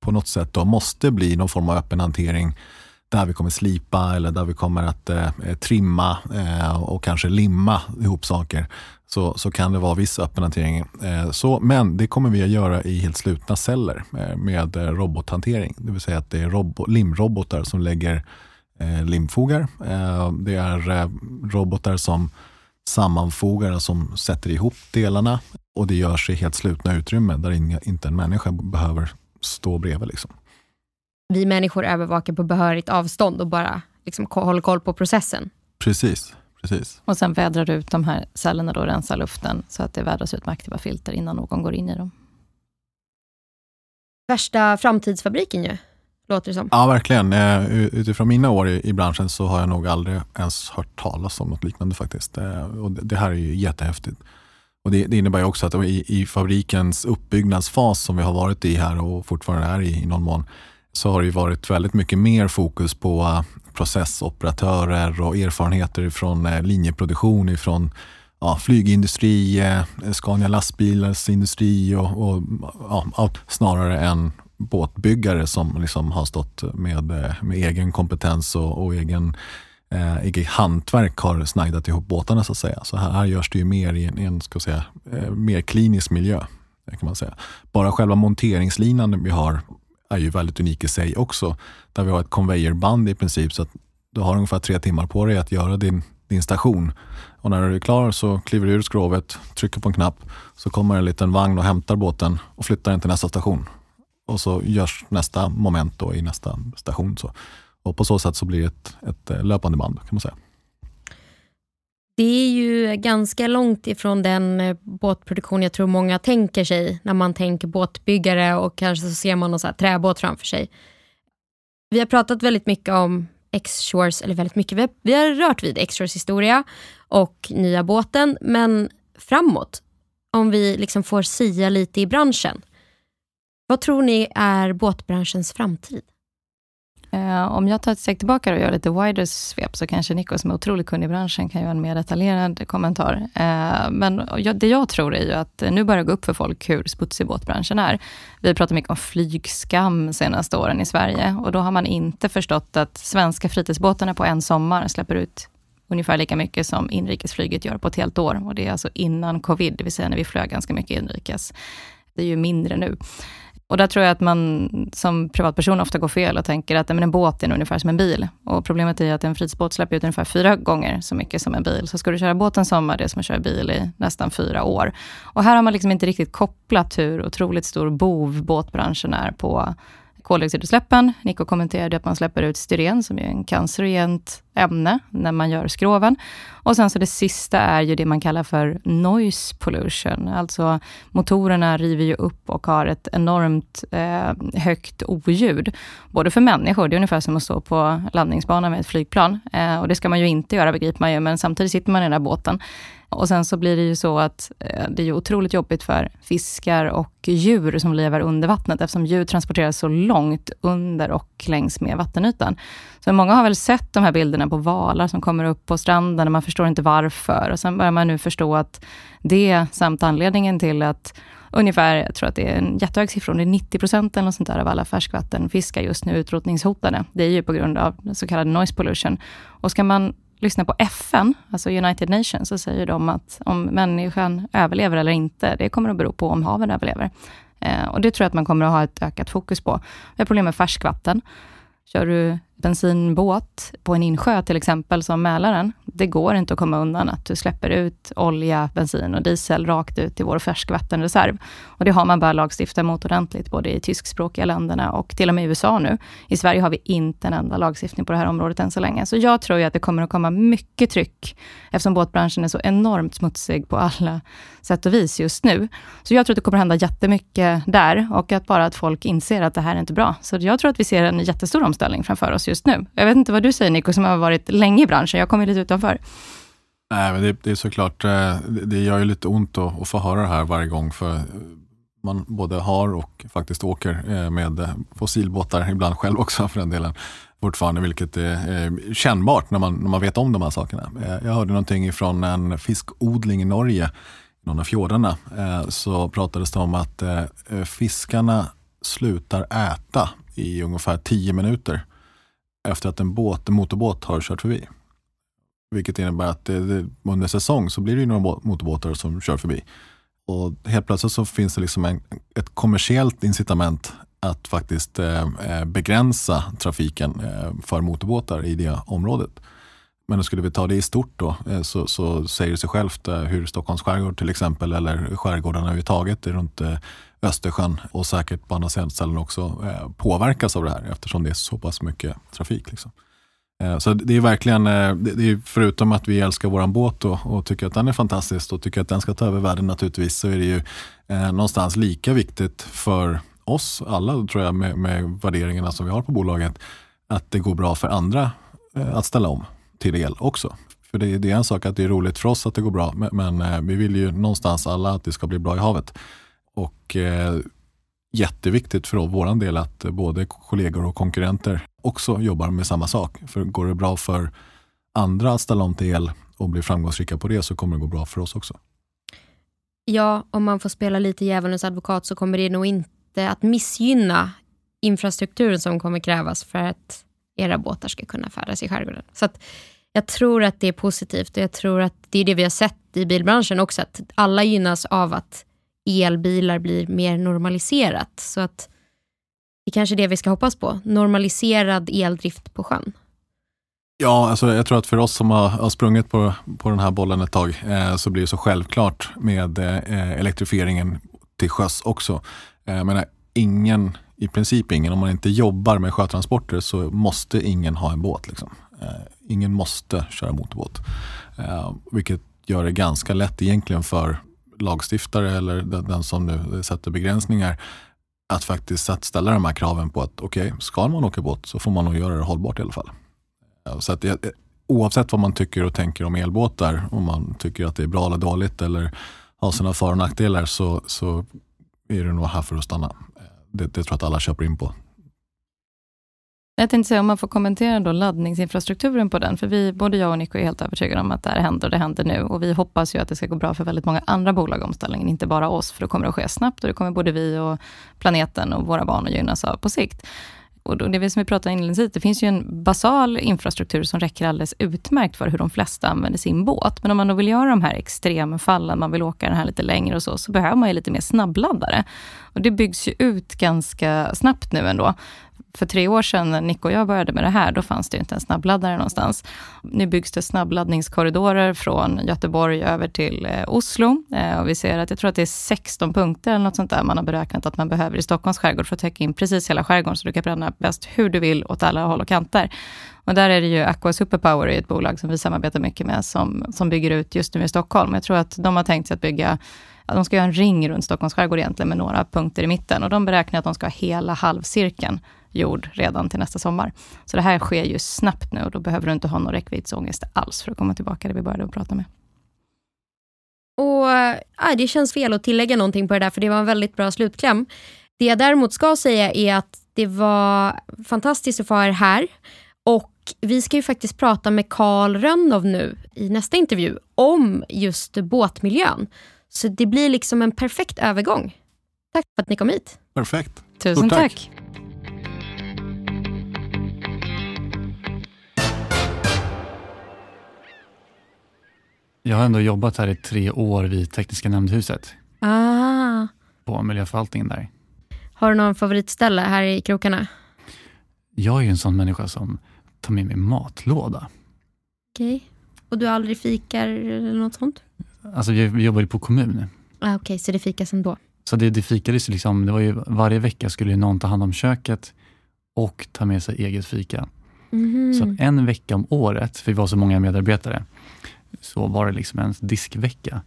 A: på något sätt då måste bli någon form av öppen hantering där vi kommer slipa eller där vi kommer att eh, trimma eh, och kanske limma ihop saker så, så kan det vara viss öppen hantering. Eh, så, men det kommer vi att göra i helt slutna celler eh, med eh, robothantering. Det vill säga att det är robo, limrobotar som lägger eh, limfogar. det är robotar som sammanfogar, som sätter ihop delarna och det görs i helt slutna utrymmen där inte en människa behöver stå bredvid. Liksom.
D: Vi människor övervakar på behörigt avstånd och bara liksom håller koll på processen.
A: Precis. Precis.
B: Och sen vädrar du ut de här cellerna och rensar luften så att det vädras ut med aktiva filter innan någon går in i dem.
D: Värsta framtidsfabriken ju, låter det som.
A: Ja, verkligen. Eh, utifrån mina år i branschen så har jag nog aldrig ens hört talas om något liknande faktiskt. Eh, och det här är ju jättehäftigt. Och det, det innebär också att i, i fabrikens uppbyggnadsfas som vi har varit i här och fortfarande är i i någon mån, så har det varit väldigt mycket mer fokus på eh, processoperatörer och erfarenheter från linjeproduktion ifrån ja, flygindustri, Scania lastbilars industri och, och ja, snarare än båtbyggare som liksom har stått med, eh, med egen kompetens och, och egen eh, eget hantverk har snagdat ihop båtarna så att säga. Så här, här görs det ju mer i en, en ska säga, eh, mer klinisk miljö. Eh, kan man säga. Bara själva monteringslinan vi har är ju väldigt unik i sig också. Där vi har ett conveyorband i princip så att du har ungefär tre timmar på dig att göra din, din station. Och när du är klar så kliver du ur skrovet, trycker på en knapp, så kommer en liten vagn och hämtar båten och flyttar den till nästa station. Och så görs nästa moment då i nästa station. Så. Och på så sätt så blir det ett, ett eh, löpande band kan man säga.
D: Det är ju ganska långt ifrån den eh, båtproduktion jag tror många tänker sig när man tänker båtbyggare och kanske så ser man någon så träbåt framför sig. Vi har pratat väldigt mycket om X-Shores, eller väldigt mycket, vi har, vi har rört vid X-Shores historia och nya båten, men framåt, om vi liksom får sia lite i branschen. Vad tror ni är båtbranschens framtid?
B: Eh, om jag tar ett steg tillbaka och gör lite wider svep, så kanske Nico som är otroligt kunnig i branschen kan göra en mer detaljerad kommentar. Eh, men det jag tror är ju att nu börjar det gå upp för folk hur smutsig båtbranschen är. Vi pratar mycket om flygskam senaste åren i Sverige och då har man inte förstått att svenska fritidsbåtarna på en sommar släpper ut ungefär lika mycket som inrikesflyget gör på ett helt år. Och det är alltså innan covid, det vill säga när vi flög ganska mycket inrikes. Det är ju mindre nu. Och där tror jag att man som privatperson ofta går fel och tänker att men en båt är ungefär som en bil. Och problemet är att en fritidsbåt släpper ut ungefär fyra gånger så mycket som en bil. Så ska du köra båt en sommar, det är som att köra bil i nästan fyra år. Och här har man liksom inte riktigt kopplat hur otroligt stor bov båtbranschen är på koldioxidutsläppen. Nico kommenterade att man släpper ut styren, som är en cancerogent ämne, när man gör skroven. Och sen så det sista är ju det man kallar för noise pollution. Alltså motorerna river ju upp och har ett enormt eh, högt oljud. Både för människor, det är ungefär som att stå på landningsbanan med ett flygplan. Eh, och det ska man ju inte göra, begriper man ju, men samtidigt sitter man i den där båten. Och sen så blir det ju så att eh, det är otroligt jobbigt för fiskar och djur som lever under vattnet, eftersom djur transporteras så långt under och längs med vattenytan. Så många har väl sett de här bilderna på valar som kommer upp på stranden, och man förstår inte varför. Och sen börjar man nu förstå att det, samt anledningen till att ungefär, jag tror att det är en jättehög siffra, det är 90 procent eller något sånt där av alla färskvattenfiskar just nu utrotningshotade. Det är ju på grund av så kallad noise pollution. Och ska man lyssnar på FN, alltså United Nations, så säger de att om människan överlever eller inte, det kommer att bero på om haven överlever. Eh, och det tror jag att man kommer att ha ett ökat fokus på. Vi har problem med färskvatten. Kör du bensinbåt på en insjö till exempel, som Mälaren, det går inte att komma undan att du släpper ut olja, bensin och diesel rakt ut i vår färskvattenreserv. Och det har man börjat lagstifta mot ordentligt, både i tyskspråkiga länderna och till och med i USA nu. I Sverige har vi inte en enda lagstiftning på det här området än så länge. Så jag tror ju att det kommer att komma mycket tryck, eftersom båtbranschen är så enormt smutsig på alla sätt och vis just nu. Så jag tror att det kommer att hända jättemycket där och att bara att folk inser att det här är inte bra. Så jag tror att vi ser en jättestor omställning framför oss just nu. Jag vet inte vad du säger Nico, som har varit länge i branschen. Jag kommer lite utanför.
A: Nej, men det, det är såklart, eh, det gör ju lite ont att, att få höra det här varje gång. För man både har och faktiskt åker eh, med fossilbåtar, ibland själv också för den delen, fortfarande, vilket är eh, kännbart när man, när man vet om de här sakerna. Jag hörde någonting från en fiskodling i Norge, i någon av fjordarna, så pratades det om att fiskarna slutar äta i ungefär tio minuter efter att en, båt, en motorbåt har kört förbi. Vilket innebär att det, det, under säsong så blir det några motorbåtar som kör förbi. Och helt plötsligt så finns det liksom en, ett kommersiellt incitament att faktiskt eh, eh, begränsa trafiken eh, för motorbåtar i det området. Men då skulle vi ta det i stort då, eh, så, så säger det sig självt eh, hur Stockholms skärgård till exempel, eller skärgårdarna överhuvudtaget runt eh, Östersjön och säkert på andra ställen också eh, påverkas av det här eftersom det är så pass mycket trafik. Liksom. Eh, så det är verkligen, eh, det är förutom att vi älskar våran båt och, och, tycker att den är fantastisk och tycker att den ska ta över världen naturligtvis, så är det ju eh, någonstans lika viktigt för oss alla, tror jag, med, med värderingarna som vi har på bolaget, att det går bra för andra eh, att ställa om till el också. För det, det, är en sak att det är roligt för oss att det går bra, men, men eh, vi vill ju någonstans alla att det ska bli bra i havet. Och eh, jätteviktigt för vår del att både kollegor och konkurrenter också jobbar med samma sak. För går det bra för andra att ställa om till el och bli framgångsrika på det så kommer det gå bra för oss också.
D: Ja, om man får spela lite djävulens advokat så kommer det nog inte att missgynna infrastrukturen som kommer krävas för att era båtar ska kunna färdas i skärgården. Så att jag tror att det är positivt och jag tror att det är det vi har sett i bilbranschen också, att alla gynnas av att elbilar blir mer normaliserat. Så att det är kanske är det vi ska hoppas på, normaliserad eldrift på sjön.
A: Ja, alltså jag tror att för oss som har, har sprungit på, på den här bollen ett tag eh, så blir det så självklart med eh, elektrifieringen till sjöss också. Eh, jag menar, ingen i princip ingen. Om man inte jobbar med sjötransporter så måste ingen ha en båt. Liksom. Eh, ingen måste köra motorbåt. Eh, vilket gör det ganska lätt egentligen för lagstiftare eller den, den som nu sätter begränsningar att faktiskt ställa de här kraven på att okej, okay, ska man åka båt så får man nog göra det hållbart i alla fall. Så att det, oavsett vad man tycker och tänker om elbåtar, om man tycker att det är bra eller dåligt eller har sina för och nackdelar så, så är det nog här för att stanna eh, det, det tror jag att alla köper in på.
B: Jag tänkte säga om man får kommentera då laddningsinfrastrukturen på den, för vi, både jag och Nico är helt övertygade om att det här händer och det händer nu. Och vi hoppas ju att det ska gå bra för väldigt många andra bolag omställningen, inte bara oss, för det kommer att ske snabbt och det kommer både vi och planeten och våra barn att gynnas av på sikt. Och det är som vi pratade inledningsvis, det finns ju en basal infrastruktur som räcker alldeles utmärkt för hur de flesta använder sin båt. Men om man då vill göra de här extremfallen, man vill åka den här lite längre och så, så behöver man ju lite mer snabbladdare. Och det byggs ju ut ganska snabbt nu ändå för tre år sedan när Nick och jag började med det här, då fanns det inte en snabbladdare någonstans. Nu byggs det snabbladdningskorridorer från Göteborg över till eh, Oslo. Eh, och vi ser att jag tror att det är 16 punkter eller något sånt där man har beräknat att man behöver i Stockholms skärgård för att täcka in precis hela skärgården, så du kan bränna bäst hur du vill åt alla håll och kanter. Och där är det ju Aqua Superpower, ett bolag som vi samarbetar mycket med, som, som bygger ut just nu i Stockholm. Jag tror att de har tänkt sig att bygga de ska göra en ring runt Stockholms skärgård egentligen, med några punkter i mitten. Och de beräknar att de ska ha hela halvcirkeln gjord redan till nästa sommar. Så det här sker ju snabbt nu och då behöver du inte ha någon räckviddsångest alls för att komma tillbaka det vi började prata med.
D: Och äh, Det känns fel att tillägga någonting på det där, för det var en väldigt bra slutkläm. Det jag däremot ska säga är att det var fantastiskt att få er här. Och vi ska ju faktiskt prata med Karl Rönnov nu i nästa intervju om just båtmiljön. Så det blir liksom en perfekt övergång. Tack för att ni kom hit.
A: Perfekt.
B: Tusen tack. tack.
C: Jag har ändå jobbat här i tre år vid Tekniska nämndhuset.
D: Ah.
C: På miljöförvaltningen där.
D: Har du någon favoritställe här i krokarna?
C: Jag är ju en sån människa som tar med mig matlåda.
D: Okej. Okay. Och du aldrig fikar eller något sånt?
C: Alltså vi, vi jobbar ju på kommun.
D: Ah, Okej, okay, så det fikas ändå?
C: Så det, det fikades liksom, det var ju varje vecka skulle någon ta hand om köket och ta med sig eget fika.
D: Mm.
C: Så en vecka om året, för vi var så många medarbetare, så var det liksom en diskvecka.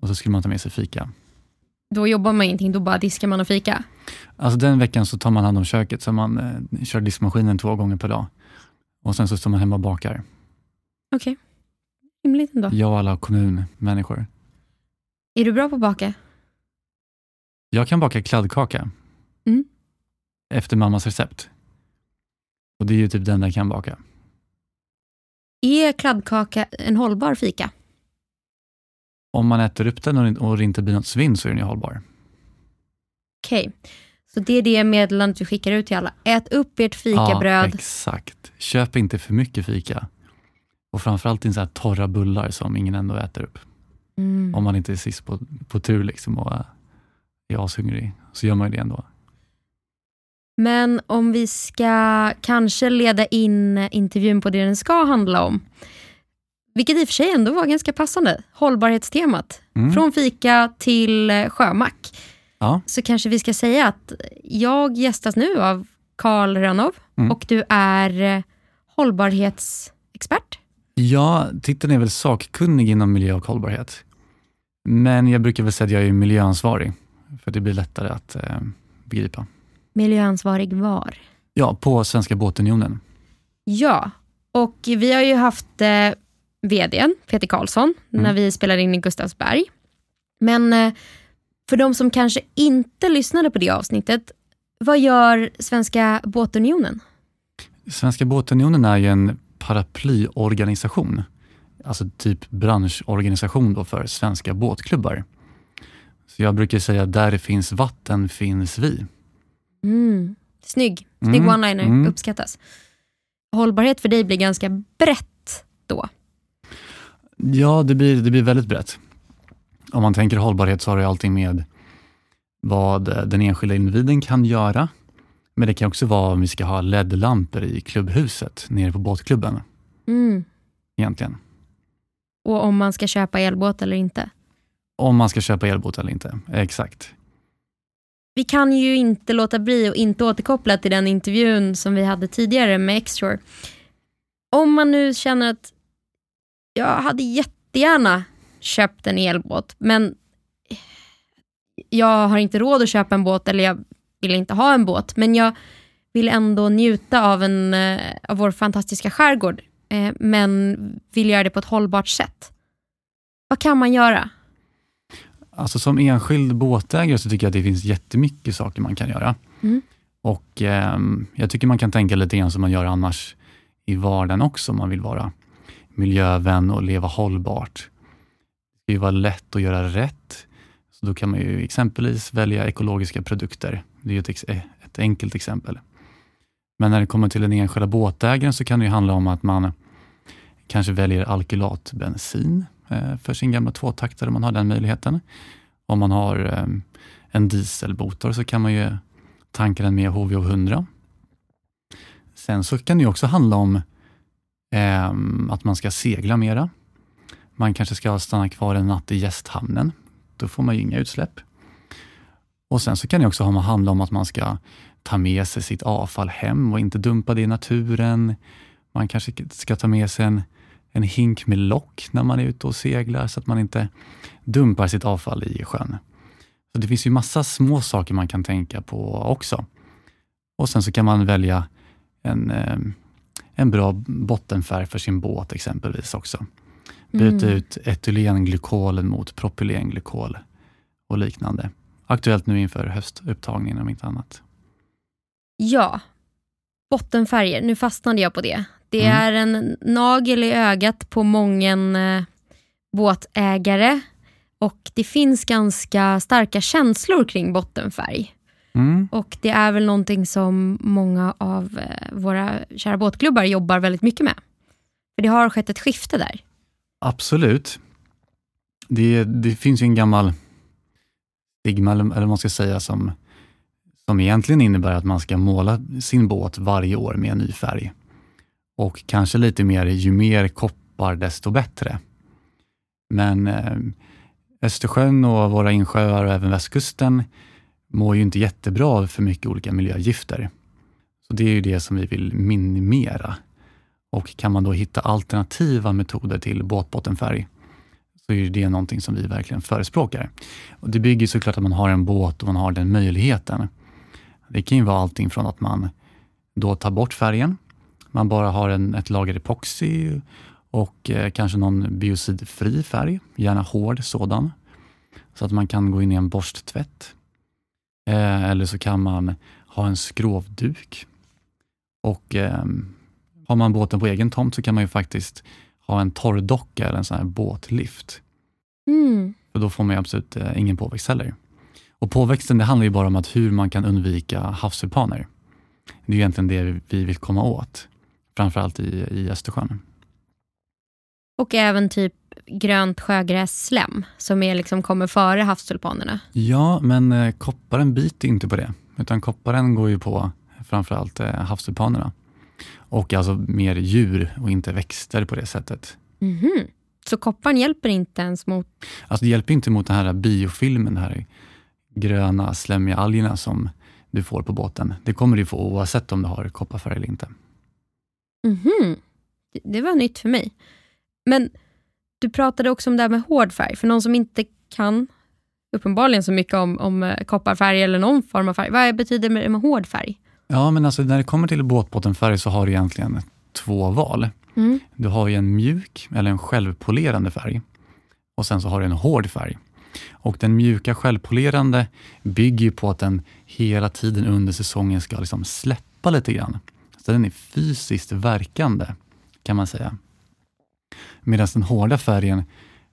C: Och så skulle man ta med sig fika.
D: Då jobbar man ingenting, då bara diskar man och fika?
C: Alltså den veckan så tar man hand om köket, så man eh, kör diskmaskinen två gånger per dag. Och sen så står man hemma och bakar.
D: Okej, okay. rimligt ändå.
C: Jag och alla kommunmänniskor.
D: Är du bra på att baka?
C: Jag kan baka kladdkaka.
D: Mm.
C: Efter mammas recept. Och det är ju typ den jag kan baka.
D: Är kladdkaka en hållbar fika?
C: Om man äter upp den och det inte blir något svinn så är den ju hållbar.
D: Okej, okay. så det är det meddelandet vi skickar ut till alla. Ät upp ert fikabröd.
C: Ja, exakt. Köp inte för mycket fika. Och framförallt inte så här torra bullar som ingen ändå äter upp.
D: Mm.
C: Om man inte är sist på, på tur liksom och är ashungrig, så gör man ju det ändå.
D: Men om vi ska kanske leda in intervjun på det den ska handla om. Vilket i och för sig ändå var ganska passande. Hållbarhetstemat. Mm. Från fika till sjömack.
C: Ja.
D: Så kanske vi ska säga att jag gästas nu av Karl Rönnow mm. och du är hållbarhetsexpert.
C: Ja, titeln är väl sakkunnig inom miljö och hållbarhet. Men jag brukar väl säga att jag är miljöansvarig, för det blir lättare att eh, begripa.
D: Miljöansvarig var?
C: Ja, på Svenska Båtunionen.
D: Ja, och vi har ju haft eh, vdn Peter Karlsson mm. när vi spelade in i Gustavsberg. Men eh, för de som kanske inte lyssnade på det avsnittet, vad gör Svenska Båtunionen?
C: Svenska Båtunionen är ju en paraplyorganisation, alltså typ branschorganisation då för svenska båtklubbar. Så jag brukar säga där det finns vatten finns vi.
D: Mm. Snygg. Snygg mm. one-liner. Mm. Uppskattas. Hållbarhet för dig blir ganska brett då?
C: Ja, det blir, det blir väldigt brett. Om man tänker hållbarhet så har det allting med vad den enskilda individen kan göra. Men det kan också vara om vi ska ha LED-lampor i klubbhuset nere på båtklubben.
D: Mm.
C: Egentligen.
D: Och om man ska köpa elbåt eller inte?
C: Om man ska köpa elbåt eller inte, exakt
D: vi kan ju inte låta bli att inte återkoppla till den intervjun som vi hade tidigare med Xshore. Om man nu känner att jag hade jättegärna köpt en elbåt, men jag har inte råd att köpa en båt eller jag vill inte ha en båt, men jag vill ändå njuta av, en, eh, av vår fantastiska skärgård, eh, men vill göra det på ett hållbart sätt. Vad kan man göra?
C: Alltså som enskild båtägare så tycker jag att det finns jättemycket saker man kan göra.
D: Mm.
C: Och eh, Jag tycker man kan tänka lite grann som man gör annars i vardagen också, om man vill vara miljövän och leva hållbart. Det ska vara lätt att göra rätt. Så Då kan man ju exempelvis välja ekologiska produkter. Det är ett, ett enkelt exempel. Men när det kommer till den enskilda båtägaren så kan det handla om att man kanske väljer alkylatbensin Eh, för sin gamla tvåtaktare om man har den möjligheten. Om man har ehm, en dieselmotor så kan man ju tanka den med HVO100. Sen så kan det också handla om ehm, att man ska segla mera. Man kanske ska stanna kvar en natt i gästhamnen. Då får man ju inga utsläpp. Och Sen så kan det också handla om att man ska ta med sig sitt avfall hem och inte dumpa det i naturen. Man kanske ska ta med sig en, en hink med lock när man är ute och seglar så att man inte dumpar sitt avfall i sjön. Så Det finns ju massa små saker man kan tänka på också. Och Sen så kan man välja en, eh, en bra bottenfärg för sin båt exempelvis också. Byta mm. ut etylenglykolen mot propylenglykol och liknande. Aktuellt nu inför höstupptagningen om inte annat.
D: Ja, bottenfärger. Nu fastnade jag på det. Det mm. är en nagel i ögat på många eh, båtägare och det finns ganska starka känslor kring bottenfärg. Mm. Och Det är väl någonting som många av eh, våra kära båtklubbar jobbar väldigt mycket med. För Det har skett ett skifte där.
C: Absolut. Det, det finns ju en gammal stigma, eller vad man ska säga, som, som egentligen innebär att man ska måla sin båt varje år med en ny färg. Och kanske lite mer, ju mer koppar desto bättre. Men eh, Östersjön och våra insjöar och även västkusten mår ju inte jättebra av för mycket olika miljögifter. Så Det är ju det som vi vill minimera. Och kan man då hitta alternativa metoder till båtbottenfärg så är det någonting som vi verkligen förespråkar. Och det bygger såklart att man har en båt och man har den möjligheten. Det kan ju vara allting från att man då tar bort färgen, man bara har en, ett lager epoxy och eh, kanske någon biocidfri färg, gärna hård sådan, så att man kan gå in i en borsttvätt. Eh, eller så kan man ha en skrovduk. Och eh, har man båten på egen tomt så kan man ju faktiskt ha en torrdocka eller en sån här båtlift. Mm. För då får man absolut eh, ingen påväxt heller. Och påväxten det handlar ju bara om att hur man kan undvika havsulpaner. Det är egentligen det vi vill komma åt, framförallt i, i Östersjön.
D: Och även typ grönt sjögrässlem som är liksom kommer före havstulpanerna.
C: Ja, men eh, kopparen biter inte på det, utan kopparen går ju på framförallt eh, havstulpanerna. Och alltså mer djur och inte växter på det sättet.
D: Mm -hmm. Så kopparn hjälper inte ens mot?
C: Alltså det hjälper inte mot den här biofilmen, den här gröna slemmiga algerna som du får på båten. Det kommer du få oavsett om du har kopparfärg eller inte.
D: -hmm. Det var nytt för mig. Men du pratade också om det här med hård färg. För någon som inte kan uppenbarligen så mycket om, om eh, kopparfärg eller någon form av färg. Vad betyder det med hård färg?
C: Ja, men alltså när det kommer till båtbottenfärg så har du egentligen två val. Mm. Du har ju en mjuk eller en självpolerande färg och sen så har du en hård färg. Och Den mjuka självpolerande bygger på att den hela tiden under säsongen ska liksom släppa lite grann. Så den är fysiskt verkande kan man säga. Medan den hårda färgen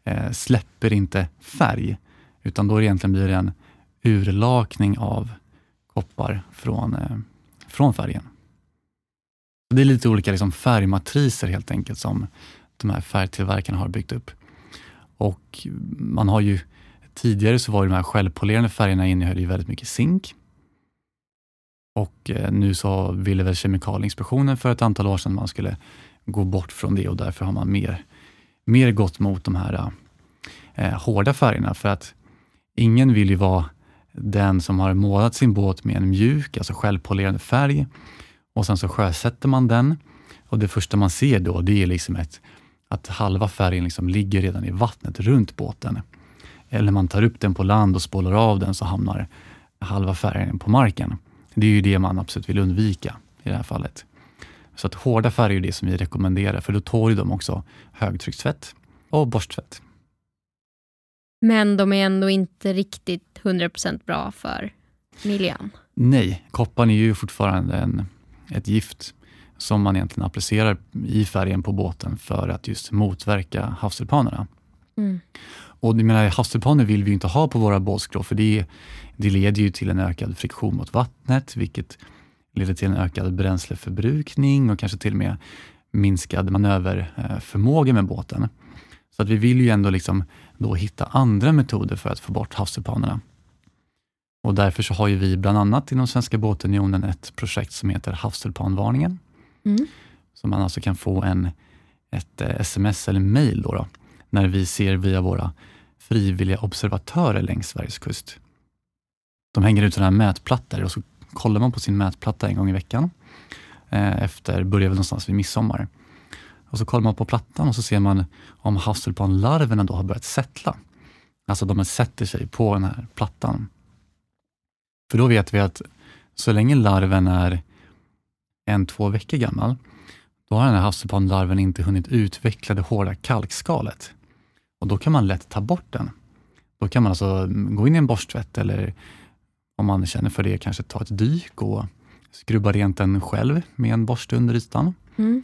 C: eh, släpper inte färg, utan då egentligen blir det en urlakning av koppar från eh, från färgen. Det är lite olika liksom färgmatriser helt enkelt som de här färgtillverkarna har byggt upp. Och man har ju Tidigare så var de här självpolerande färgerna innehöll ju väldigt mycket zink. Och eh, nu så ville väl Kemikalieinspektionen för ett antal år sedan man skulle gå bort från det och därför har man mer, mer gått mot de här eh, eh, hårda färgerna. För att ingen vill ju vara den som har målat sin båt med en mjuk, alltså självpolerande färg och sen så sjösätter man den och det första man ser då det är liksom ett, att halva färgen liksom ligger redan i vattnet runt båten. Eller man tar upp den på land och spolar av den så hamnar halva färgen på marken. Det är ju det man absolut vill undvika i det här fallet. Så att hårda färger är det som vi rekommenderar för då tål de också högtryckstvätt och borsttvätt.
D: Men de är ändå inte riktigt 100% bra för miljön.
C: Nej, kopparn är ju fortfarande en, ett gift som man egentligen applicerar i färgen på båten för att just motverka havstulpanerna. Mm. Och menar, havstulpaner vill vi inte ha på våra båtskrov för det, det leder ju till en ökad friktion mot vattnet vilket leder till en ökad bränsleförbrukning och kanske till och med minskad manöverförmåga med båten. Så att vi vill ju ändå liksom då hitta andra metoder för att få bort havstulpanerna. Och därför så har ju vi bland annat inom Svenska båtunionen ett projekt som heter Havstulpanvarningen.
D: Mm.
C: Så man alltså kan få en, ett eh, sms eller mail då, då när vi ser via våra frivilliga observatörer längs Sveriges kust. De hänger ut sådana här mätplattor och så kollar man på sin mätplatta en gång i veckan. Eh, efter, börjar väl någonstans vid midsommar. Och så kollar man på plattan och så ser man om havstulpanlarverna då har börjat sättla. Alltså de sätter sig på den här plattan. För då vet vi att så länge larven är en, två veckor gammal, då har den här havstulpanlarven inte hunnit utveckla det hårda kalkskalet. Och då kan man lätt ta bort den. Då kan man alltså gå in i en borsttvätt eller om man känner för det, kanske ta ett dyk och skrubba rent den själv med en borste under ytan.
D: Mm.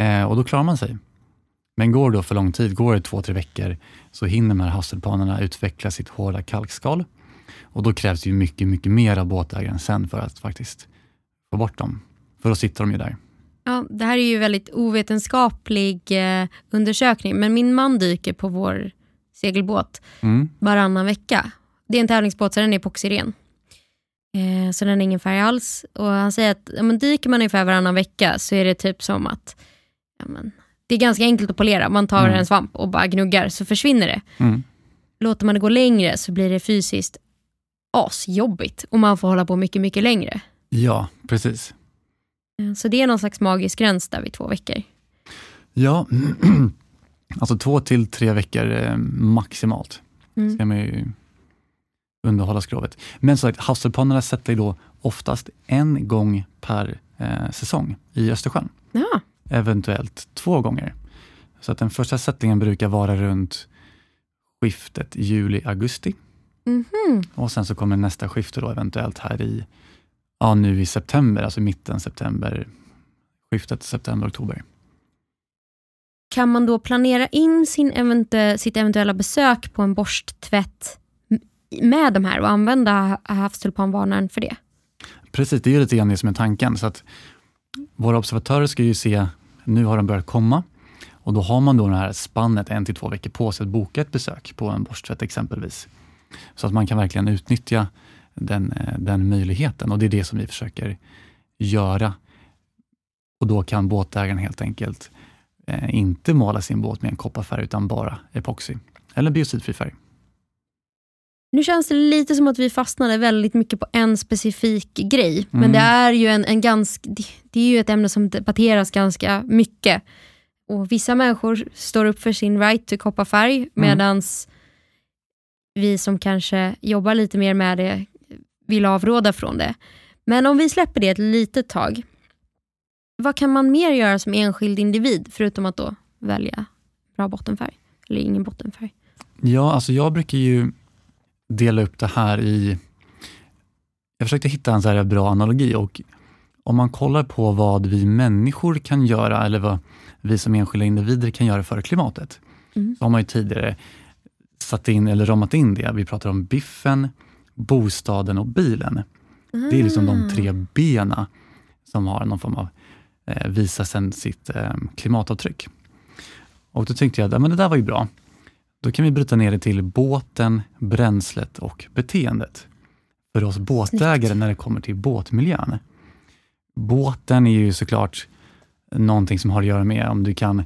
C: Eh, och då klarar man sig. Men går det då för lång tid, går det två, tre veckor, så hinner de här hasselpanerna utveckla sitt hårda kalkskal. Och då krävs det ju mycket, mycket mer av båtägaren sen för att faktiskt få bort dem. För då sitter de ju där.
D: Ja, det här är ju väldigt ovetenskaplig eh, undersökning, men min man dyker på vår segelbåt
C: Mm.
D: varannan vecka. Det är en tävlingsbåt så den är epoxiren. Eh, så den har ingen färg alls. Och han säger att ja, men dyker man ungefär varannan vecka så är det typ som att ja, men, det är ganska enkelt att polera. Man tar
C: Mm.
D: en svamp och bara gnuggar så försvinner det.
C: Mm.
D: Låter man det gå längre så blir det fysiskt asjobbigt och man får hålla på mycket, mycket längre.
C: Ja, precis.
D: Eh, Så det är någon slags magisk gräns där vid två veckor.
C: Ja, (clears throat) alltså två till tre veckor eh, maximalt
D: Mm.
C: ska man ju underhålla skrovet. Men så sagt, havstulpanerna sätter då oftast en gång per eh, säsong i Östersjön.
D: Ja,
C: Eventuellt två gånger. Så att den första sättningen brukar vara runt skiftet juli-augusti
D: mhm.
C: och sen så kommer nästa skifte då eventuellt här i, ja nu i september, alltså mitten september, skiftet september-oktober.
D: Kan man då planera in sin eventu- sitt eventuella besök på en borsttvätt med de här och använda havstulpanvarnaren för det?
C: Precis, det är ju lite grann det som är tanken. Så att våra observatörer ska ju se, nu har de börjat komma och då har man då det här spannet en till två veckor på sig att boka ett besök på en borsttvätt exempelvis. Så att man kan verkligen utnyttja den, eh, den möjligheten och det är det som vi försöker göra. Och då kan båtägaren helt enkelt eh, inte måla sin båt med en kopparfärg utan bara epoxy eller biocidfri färg.
D: Nu känns det lite som att vi fastnade väldigt mycket på en specifik grej. Men
C: Mm.
D: det är ju en, en ganska, det, är ju ett ämne som debatteras ganska mycket. Och Vissa människor står upp för sin right till kopparfärg medan vi som kanske jobbar lite mer med det vill avråda från det. Men om vi släpper det ett litet tag. Vad kan man mer göra som enskild individ förutom att då välja bra bottenfärg? Eller ingen bottenfärg?
C: Ja, alltså jag brukar ju dela upp det här i... Jag försökte hitta en så här bra analogi och om man kollar på vad vi människor kan göra eller vad vi som enskilda individer kan göra för klimatet,
D: Mm.
C: så har man ju tidigare satt in eller ramat in det. Vi pratar om biffen, bostaden och bilen. Det är liksom de tre bena som har någon form av eh, visa sen sitt eh, klimatavtryck. Och då tänkte jag att ja, men det där var ju bra. Då kan vi bryta ner det till båten, bränslet och beteendet. För oss båtägare när det kommer till båtmiljön. Båten är ju såklart någonting som har att göra med om du kan,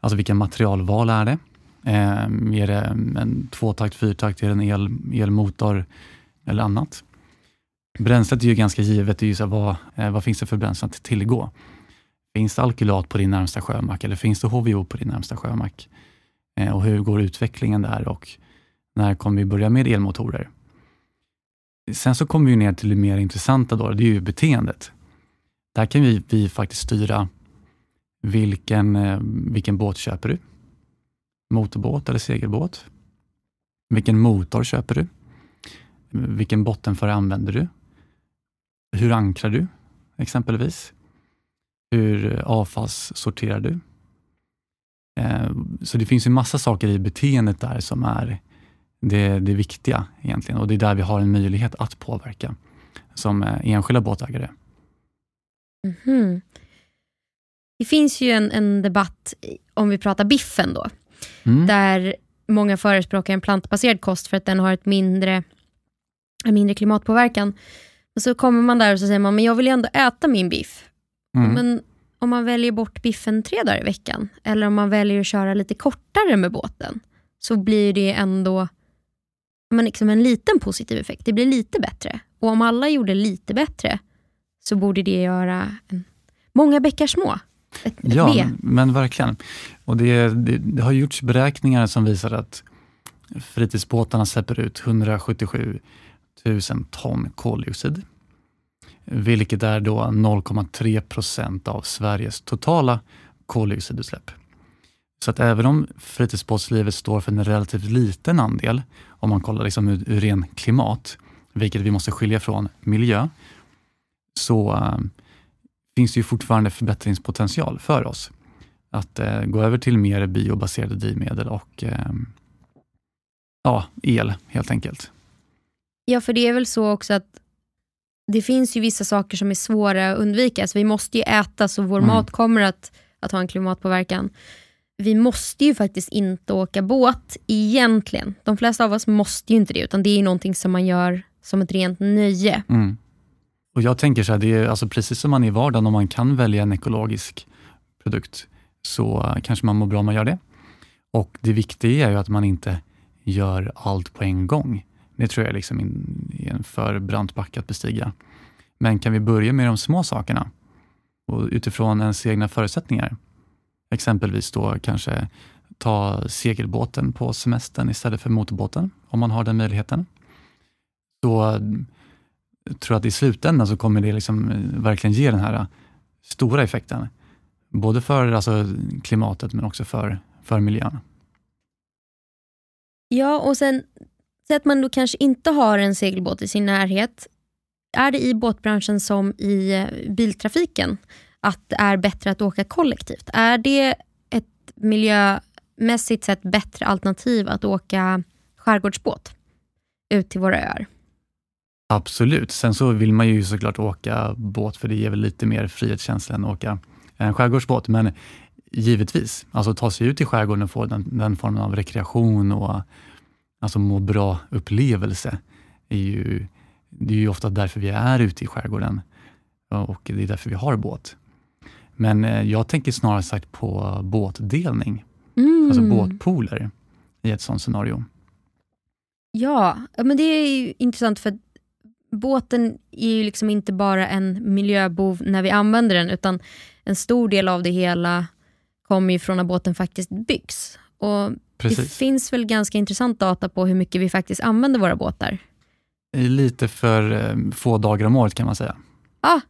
C: alltså vilka materialval är det? Eh, är det en tvåtakt, fyrtakt, är det en el, elmotor eller annat? Bränslet är ju ganska givet, det är ju så här, vad, eh, vad finns det för bränsle att tillgå? Finns det alkylat på din närmsta sjömack eller finns det HVO på din närmsta sjömack? Eh, och hur går utvecklingen där och när kommer vi börja med elmotorer? Sen så kommer vi ner till det mer intressanta då, det är ju beteendet. Där kan vi, vi faktiskt styra vilken, eh, vilken båt köper du? Motorbåt eller segelbåt? Vilken motor köper du? Vilken bottenfärg använder du? Hur ankrar du exempelvis? Hur eh, avfallssorterar du? Eh, Så det finns ju massa saker i beteendet där som är det, det viktiga egentligen och det är där vi har en möjlighet att påverka som eh, enskilda båtägare.
D: Mhm. Det finns ju en, en debatt, om vi pratar biffen då,
C: Mm.
D: där många förespråkar en plantbaserad kost för att den har ett mindre, en mindre klimatpåverkan. Och så kommer man där och så säger man, men jag vill ju ändå äta min biff.
C: Mm.
D: Men om man väljer bort biffen tre dagar i veckan, eller om man väljer att köra lite kortare med båten, så blir det ändå men liksom en liten positiv effekt. Det blir lite bättre. Och om alla gjorde lite bättre, så borde det göra en, många bäckar små. Ett, ett
C: Ja,
D: B.
C: men verkligen. Och det, det, det har gjorts beräkningar som visar att fritidsbåtarna släpper ut 177 000 ton koldioxid. Vilket är då 0,3 procent av Sveriges totala koldioxidutsläpp. Så att även om fritidsbåtslivet står för en relativt liten andel, om man kollar liksom ur, ur ren klimat, vilket vi måste skilja från miljö, så äh, finns det ju fortfarande förbättringspotential för oss. Att äh, gå över till mer biobaserade drivmedel och äh, ja, el helt enkelt.
D: Ja, för det är väl så också att det finns ju vissa saker som är svåra att undvika. Så vi måste ju äta, så vår
C: Mm.
D: mat kommer att, att ha en klimatpåverkan. Vi måste ju faktiskt inte åka båt egentligen. De flesta av oss måste ju inte det, utan det är ju någonting som man gör som ett rent nöje.
C: Mm. Och Jag tänker så här, det är alltså precis som man i vardagen, om man kan välja en ekologisk produkt, så kanske man mår bra om man gör det. Och Det viktiga är ju att man inte gör allt på en gång. Det tror jag liksom är en för brant backe att bestiga. Men kan vi börja med de små sakerna och utifrån ens egna förutsättningar. Exempelvis då kanske ta segelbåten på semestern istället för motorbåten, om man har den möjligheten. Då tror jag tror att i slutändan så kommer det liksom eh, verkligen ge den här eh, stora effekten. Både för alltså, klimatet men också för, för miljön.
D: Ja, och sen Säg att man då kanske inte har en segelbåt i sin närhet. Är det i båtbranschen som i eh, biltrafiken att det är bättre att åka kollektivt? Är det ett miljömässigt sett bättre alternativ att åka skärgårdsbåt ut till våra öar?
C: Absolut. Sen så vill man ju såklart åka båt för det ger väl lite mer frihetskänsla än att åka en skärgårdsbåt. Men givetvis, alltså ta sig ut i skärgården och få den, den formen av rekreation och alltså må bra-upplevelse är ju, det är ju ofta därför vi är ute i skärgården och det är därför vi har båt. Men eh, jag tänker snarare sagt på båtdelning,
D: Mm.
C: alltså båtpooler i ett sådant scenario.
D: Ja, men det är ju intressant för båten är ju liksom inte bara en miljöbov när vi använder den, utan en stor del av det hela kommer ju från när båten faktiskt byggs. Och Det
C: Precis.
D: finns väl ganska intressant data på hur mycket vi faktiskt använder våra båtar.
C: Lite för eh, få dagar om året kan man säga.
D: Ah.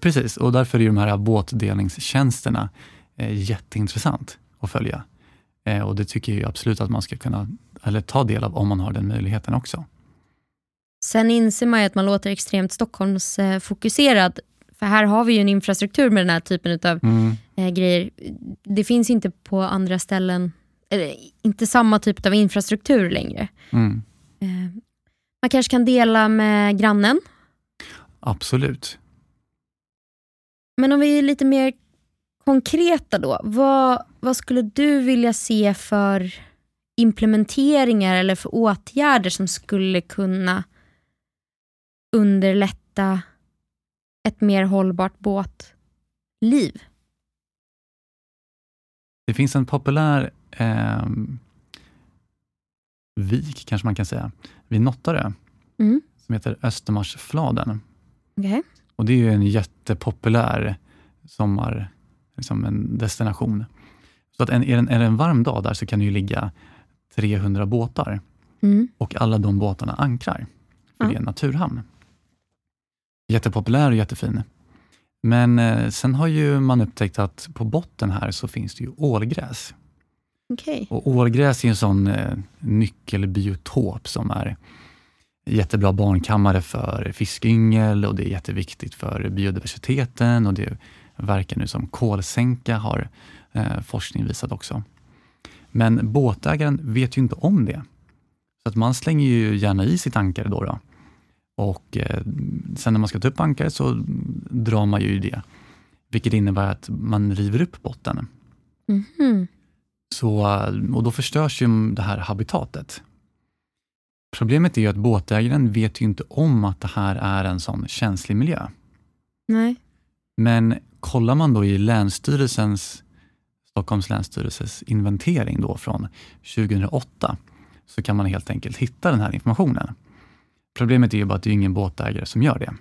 C: Precis, och därför är de här båtdelningstjänsterna eh, jätteintressant att följa. Och det tycker jag absolut att man ska kunna eller ta del av om man har den möjligheten också.
D: Sen inser man ju att man låter extremt Stockholmsfokuserad, för här har vi ju en infrastruktur med den här typen av
C: Mm.
D: grejer. Det finns inte på andra ställen, eller inte samma typ av infrastruktur längre.
C: Mm.
D: Eh, man kanske kan dela med grannen,
C: Absolut.
D: men om vi är lite mer konkreta då, vad, vad skulle du vilja se för implementeringar eller för åtgärder som skulle kunna underlätta ett mer hållbart båtliv?
C: Det finns en populär eh, vik, kanske man kan säga, vid Nottarö,
D: Mm.
C: som heter Östermarsfladen.
D: Okej.
C: Och det är ju en jättepopulär sommar, liksom en destination. Så att en, är, det en, en varm dag där så kan det ju ligga 300 båtar
D: Mm.
C: och alla de båtarna ankrar, för
D: Ja.
C: det är en naturhamn. Jättepopulär och jättefin. Men eh, sen har ju man upptäckt att på botten här så finns det ju ålgräs.
D: Okej.
C: Och ålgräs är en sån eh, nyckelbiotop som är jättebra barnkammare för fiskyngel och det är jätteviktigt för biodiversiteten och det verkar nu som kolsänka har eh, forskning visat också. Men båtägaren vet ju inte om det. Så att man slänger ju gärna i sitt ankare då. då. Och eh, sen när man ska ta upp ankaret så drar man ju det, vilket innebär att man river upp botten.
D: Mhm.
C: Så, och då förstörs ju det här habitatet. Problemet är ju att båtägaren vet ju inte om att det här är en sån känslig miljö.
D: Nej.
C: Men kollar man då i Länsstyrelsens, Stockholms länsstyrelses inventering då från 2008 så kan man helt enkelt hitta den här informationen. Problemet är ju bara att det är ingen båtägare som gör det.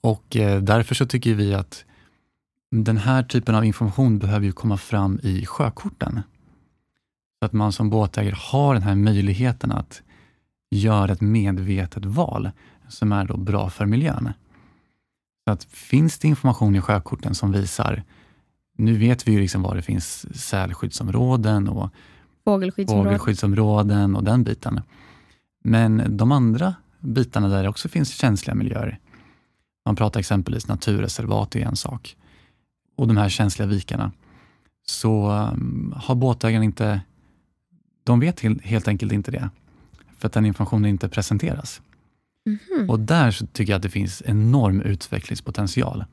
C: Och eh, därför så tycker vi att den här typen av information behöver ju komma fram i sjökorten. Så att man som båtägare har den här möjligheten att göra ett medvetet val som är då bra för miljön. Så att finns det information i sjökorten som visar, nu vet vi ju liksom var det finns sälskyddsområden och
D: Fågelskyddsområde.
C: fågelskyddsområden och den biten. Men de andra bitarna där det också finns känsliga miljöer, man pratar exempelvis naturreservat är en sak, och de här känsliga vikarna, så um, har båtägarna inte, de vet helt, enkelt inte det, för att den informationen inte presenteras.
D: Mhm.
C: Och där så tycker jag att det finns enorm utvecklingspotential.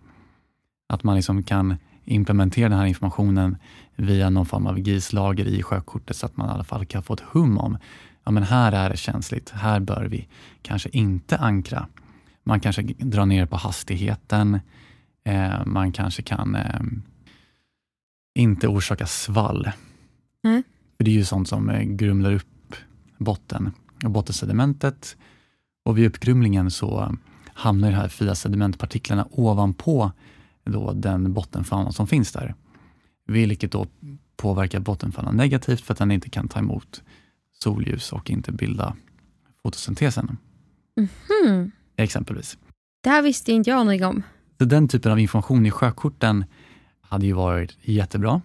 C: Att man liksom kan implementera den här informationen via någon form av GIS-lager i sjökortet så att man i alla fall kan få ett hum om, ja men här är det känsligt, här bör vi kanske inte ankra. Man kanske drar ner på hastigheten, eh, man kanske kan eh, inte orsaka svall.
D: Nej.
C: För det är ju sånt som eh, grumlar upp botten och bottensedimentet och vid uppgrumlingen så hamnar de här fria sedimentpartiklarna ovanpå då den bottenfauna som finns där. Vilket då påverkar bottenfaunan negativt för att den inte kan ta emot solljus och inte bilda fotosyntesen,
D: Mhm.
C: exempelvis.
D: Det här visste inte jag någonting om.
C: Så den typen av information i sjökorten hade ju varit jättebra.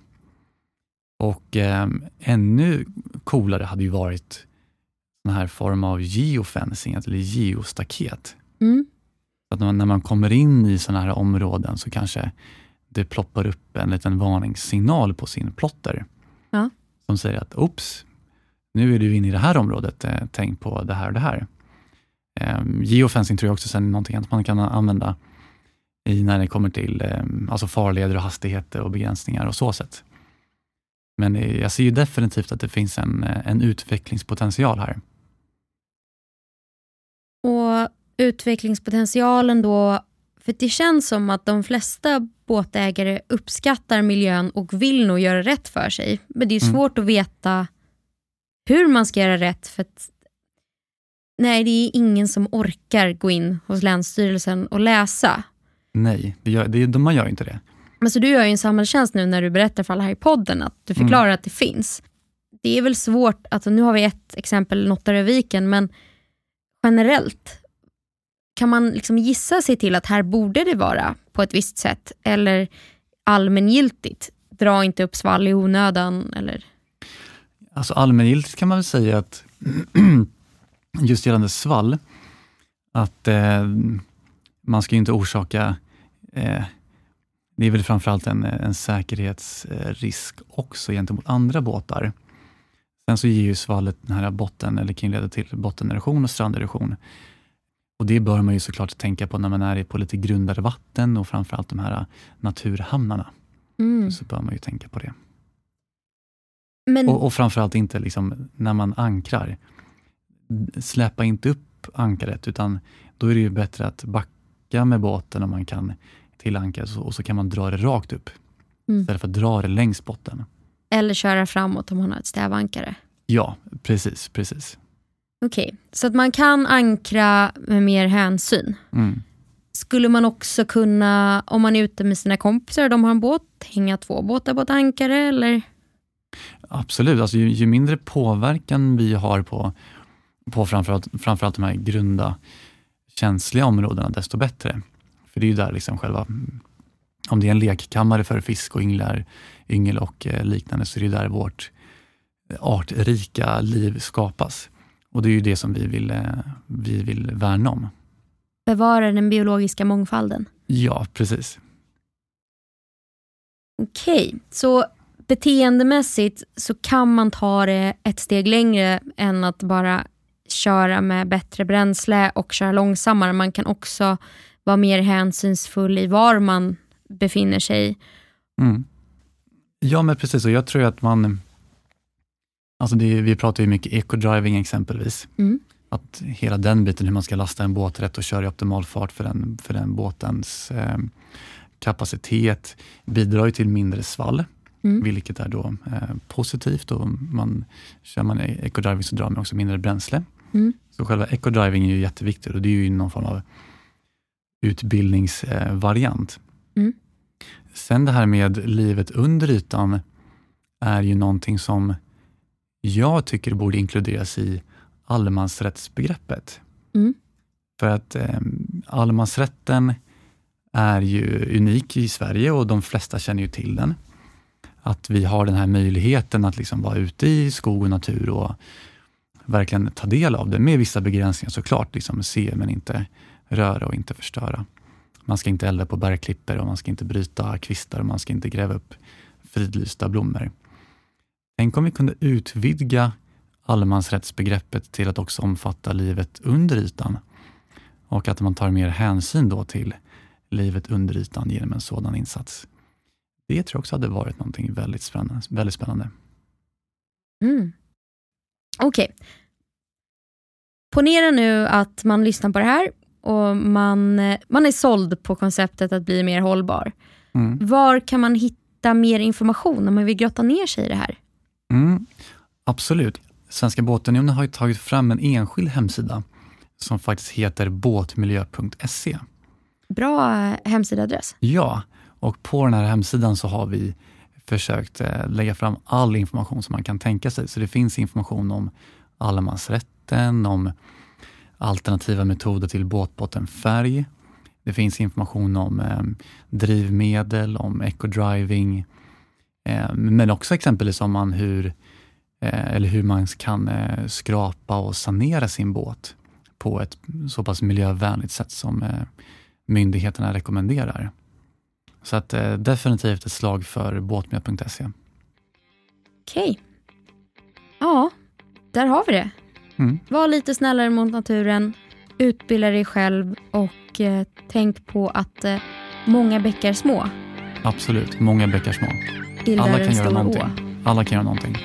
C: Och eh, ännu coolare hade ju varit sån här form av geofencing, eller geostaket.
D: Mm.
C: Att när man, när man kommer in i sådana här områden så kanske det ploppar upp en liten varningssignal på sin plotter.
D: Ja.
C: Som säger att oops, nu är du inne i det här området, eh, tänk på det här och det här. Eh, geofencing tror jag också är någonting att man kan använda i när det kommer till eh, alltså farleder och hastigheter och begränsningar och så sätt. Men jag ser ju definitivt att det finns en, eh, en utvecklingspotential här.
D: Och utvecklingspotentialen då, för det känns som att de flesta båtägare uppskattar miljön och vill nog göra rätt för sig. Men det är
C: Mm.
D: svårt att veta hur man ska göra rätt för att nej, det är ingen som orkar gå in hos Länsstyrelsen och läsa.
C: Nej, det gör, det, man gör inte det.
D: Men så du gör ju en samhällstjänst nu när du berättar för alla här i podden att du förklarar att det finns. Det är väl svårt, alltså nu har vi ett exempel, Nottaröviken, men generellt, kan man liksom gissa sig till att här borde det vara på ett visst sätt? Eller allmängiltigt, dra inte upp svall i onödan? Eller?
C: Alltså allmängiltigt kan man väl säga att (clears throat) just gällande svall, att eh, man ska ju inte orsaka, eh, det är väl framförallt en, en säkerhetsrisk också gentemot andra båtar. Sen så ger ju svallet den här botten, eller kan leda till bottenerosion och stranderosion. Och det bör man ju såklart tänka på när man är på lite grundare vatten och framförallt de här naturhamnarna.
D: Mm.
C: Så bör man ju tänka på det.
D: Men,
C: Och, och framförallt inte liksom när man ankrar. Släpa inte upp ankaret, utan då är det ju bättre att backa med båten om man kan till ankaret och så kan man dra det rakt upp.
D: Mm.
C: Istället för att dra det längs botten.
D: eller köra framåt om man har ett stävankare.
C: Ja, precis, precis.
D: Okej, så att man kan ankra med mer hänsyn.
C: Mm.
D: Skulle man också kunna, om man är ute med sina kompisar och de har en båt, hänga två båtar på ett ankare? Eller?
C: Absolut, alltså ju, ju mindre påverkan vi har på, på framförallt, framförallt de här grunda känsliga områdena, desto bättre. För det är ju där liksom själva, om det är en lekkammare för fisk och ynglar, yngel och eh, liknande, så är det där vårt artrika liv skapas. Och det är ju det som vi vill, eh, vi vill värna om.
D: Bevara den biologiska mångfalden.
C: Ja, precis.
D: Okej, så beteendemässigt så kan man ta det ett steg längre än att bara köra med bättre bränsle och köra långsammare. Man kan också vara mer hänsynsfull i var man befinner sig.
C: Mm. Ja, men precis. Och jag tror att man... Alltså det, vi pratar ju mycket eco-driving exempelvis.
D: Mm.
C: Att hela den biten, hur man ska lasta en båt rätt och köra i optimal fart för den, för den båtens eh, kapacitet, bidrar ju till mindre svall,
D: Mm.
C: vilket är då eh, positivt. Och man, kör man eco-driving så drar man också mindre bränsle.
D: Mm.
C: Så själva eco-driving är ju jätteviktigt och det är ju någon form av utbildningsvariant.
D: Mm.
C: Sen det här med livet under ytan är ju någonting som jag tycker borde inkluderas i allemansrättsbegreppet.
D: Mm.
C: För att eh, allemansrätten är ju unik i Sverige och de flesta känner ju till den. Att vi har den här möjligheten att liksom vara ute i skog och natur och verkligen ta del av det, med vissa begränsningar såklart. Liksom se men inte röra och inte förstöra. Man ska inte elda på bergklippor och man ska inte bryta kvistar och man ska inte gräva upp fridlysta blommor. Tänk om vi kunde utvidga allemansrättsbegreppet till att också omfatta livet under ytan och att man tar mer hänsyn då till livet under ytan genom en sådan insats. Det tror jag också hade varit någonting väldigt spännande. Väldigt spännande.
D: Mm. Okej. Ponera nu att man lyssnar på det här och man, man är såld på konceptet att bli mer hållbar.
C: Mm.
D: Var kan man hitta mer information om man vill grotta ner sig i det här?
C: Mm, absolut. Svenska båtunionen har ju tagit fram en enskild hemsida som faktiskt heter båtmiljö.se.
D: Bra eh, hemsidaadress.
C: Ja, och på den här hemsidan så har vi försökt eh, lägga fram all information som man kan tänka sig. Så det finns information om allemansrätten, om alternativa metoder till båtbottenfärg. Det finns information om eh, drivmedel, om eco-driving, eh, men också exempelvis om man hur, eh, eller hur man kan eh, skrapa och sanera sin båt på ett så pass miljövänligt sätt som eh, myndigheterna rekommenderar. Så att, eh, definitivt ett slag för båtmiljö.se.
D: Okej. Ja, där har vi det.
C: Mm.
D: Var lite snällare mot naturen, utbilda dig själv och eh, tänk på att eh, många bäckar små
C: Absolut, många bäckar små. Alla kan göra någonting.
D: å.
C: Alla kan göra någonting.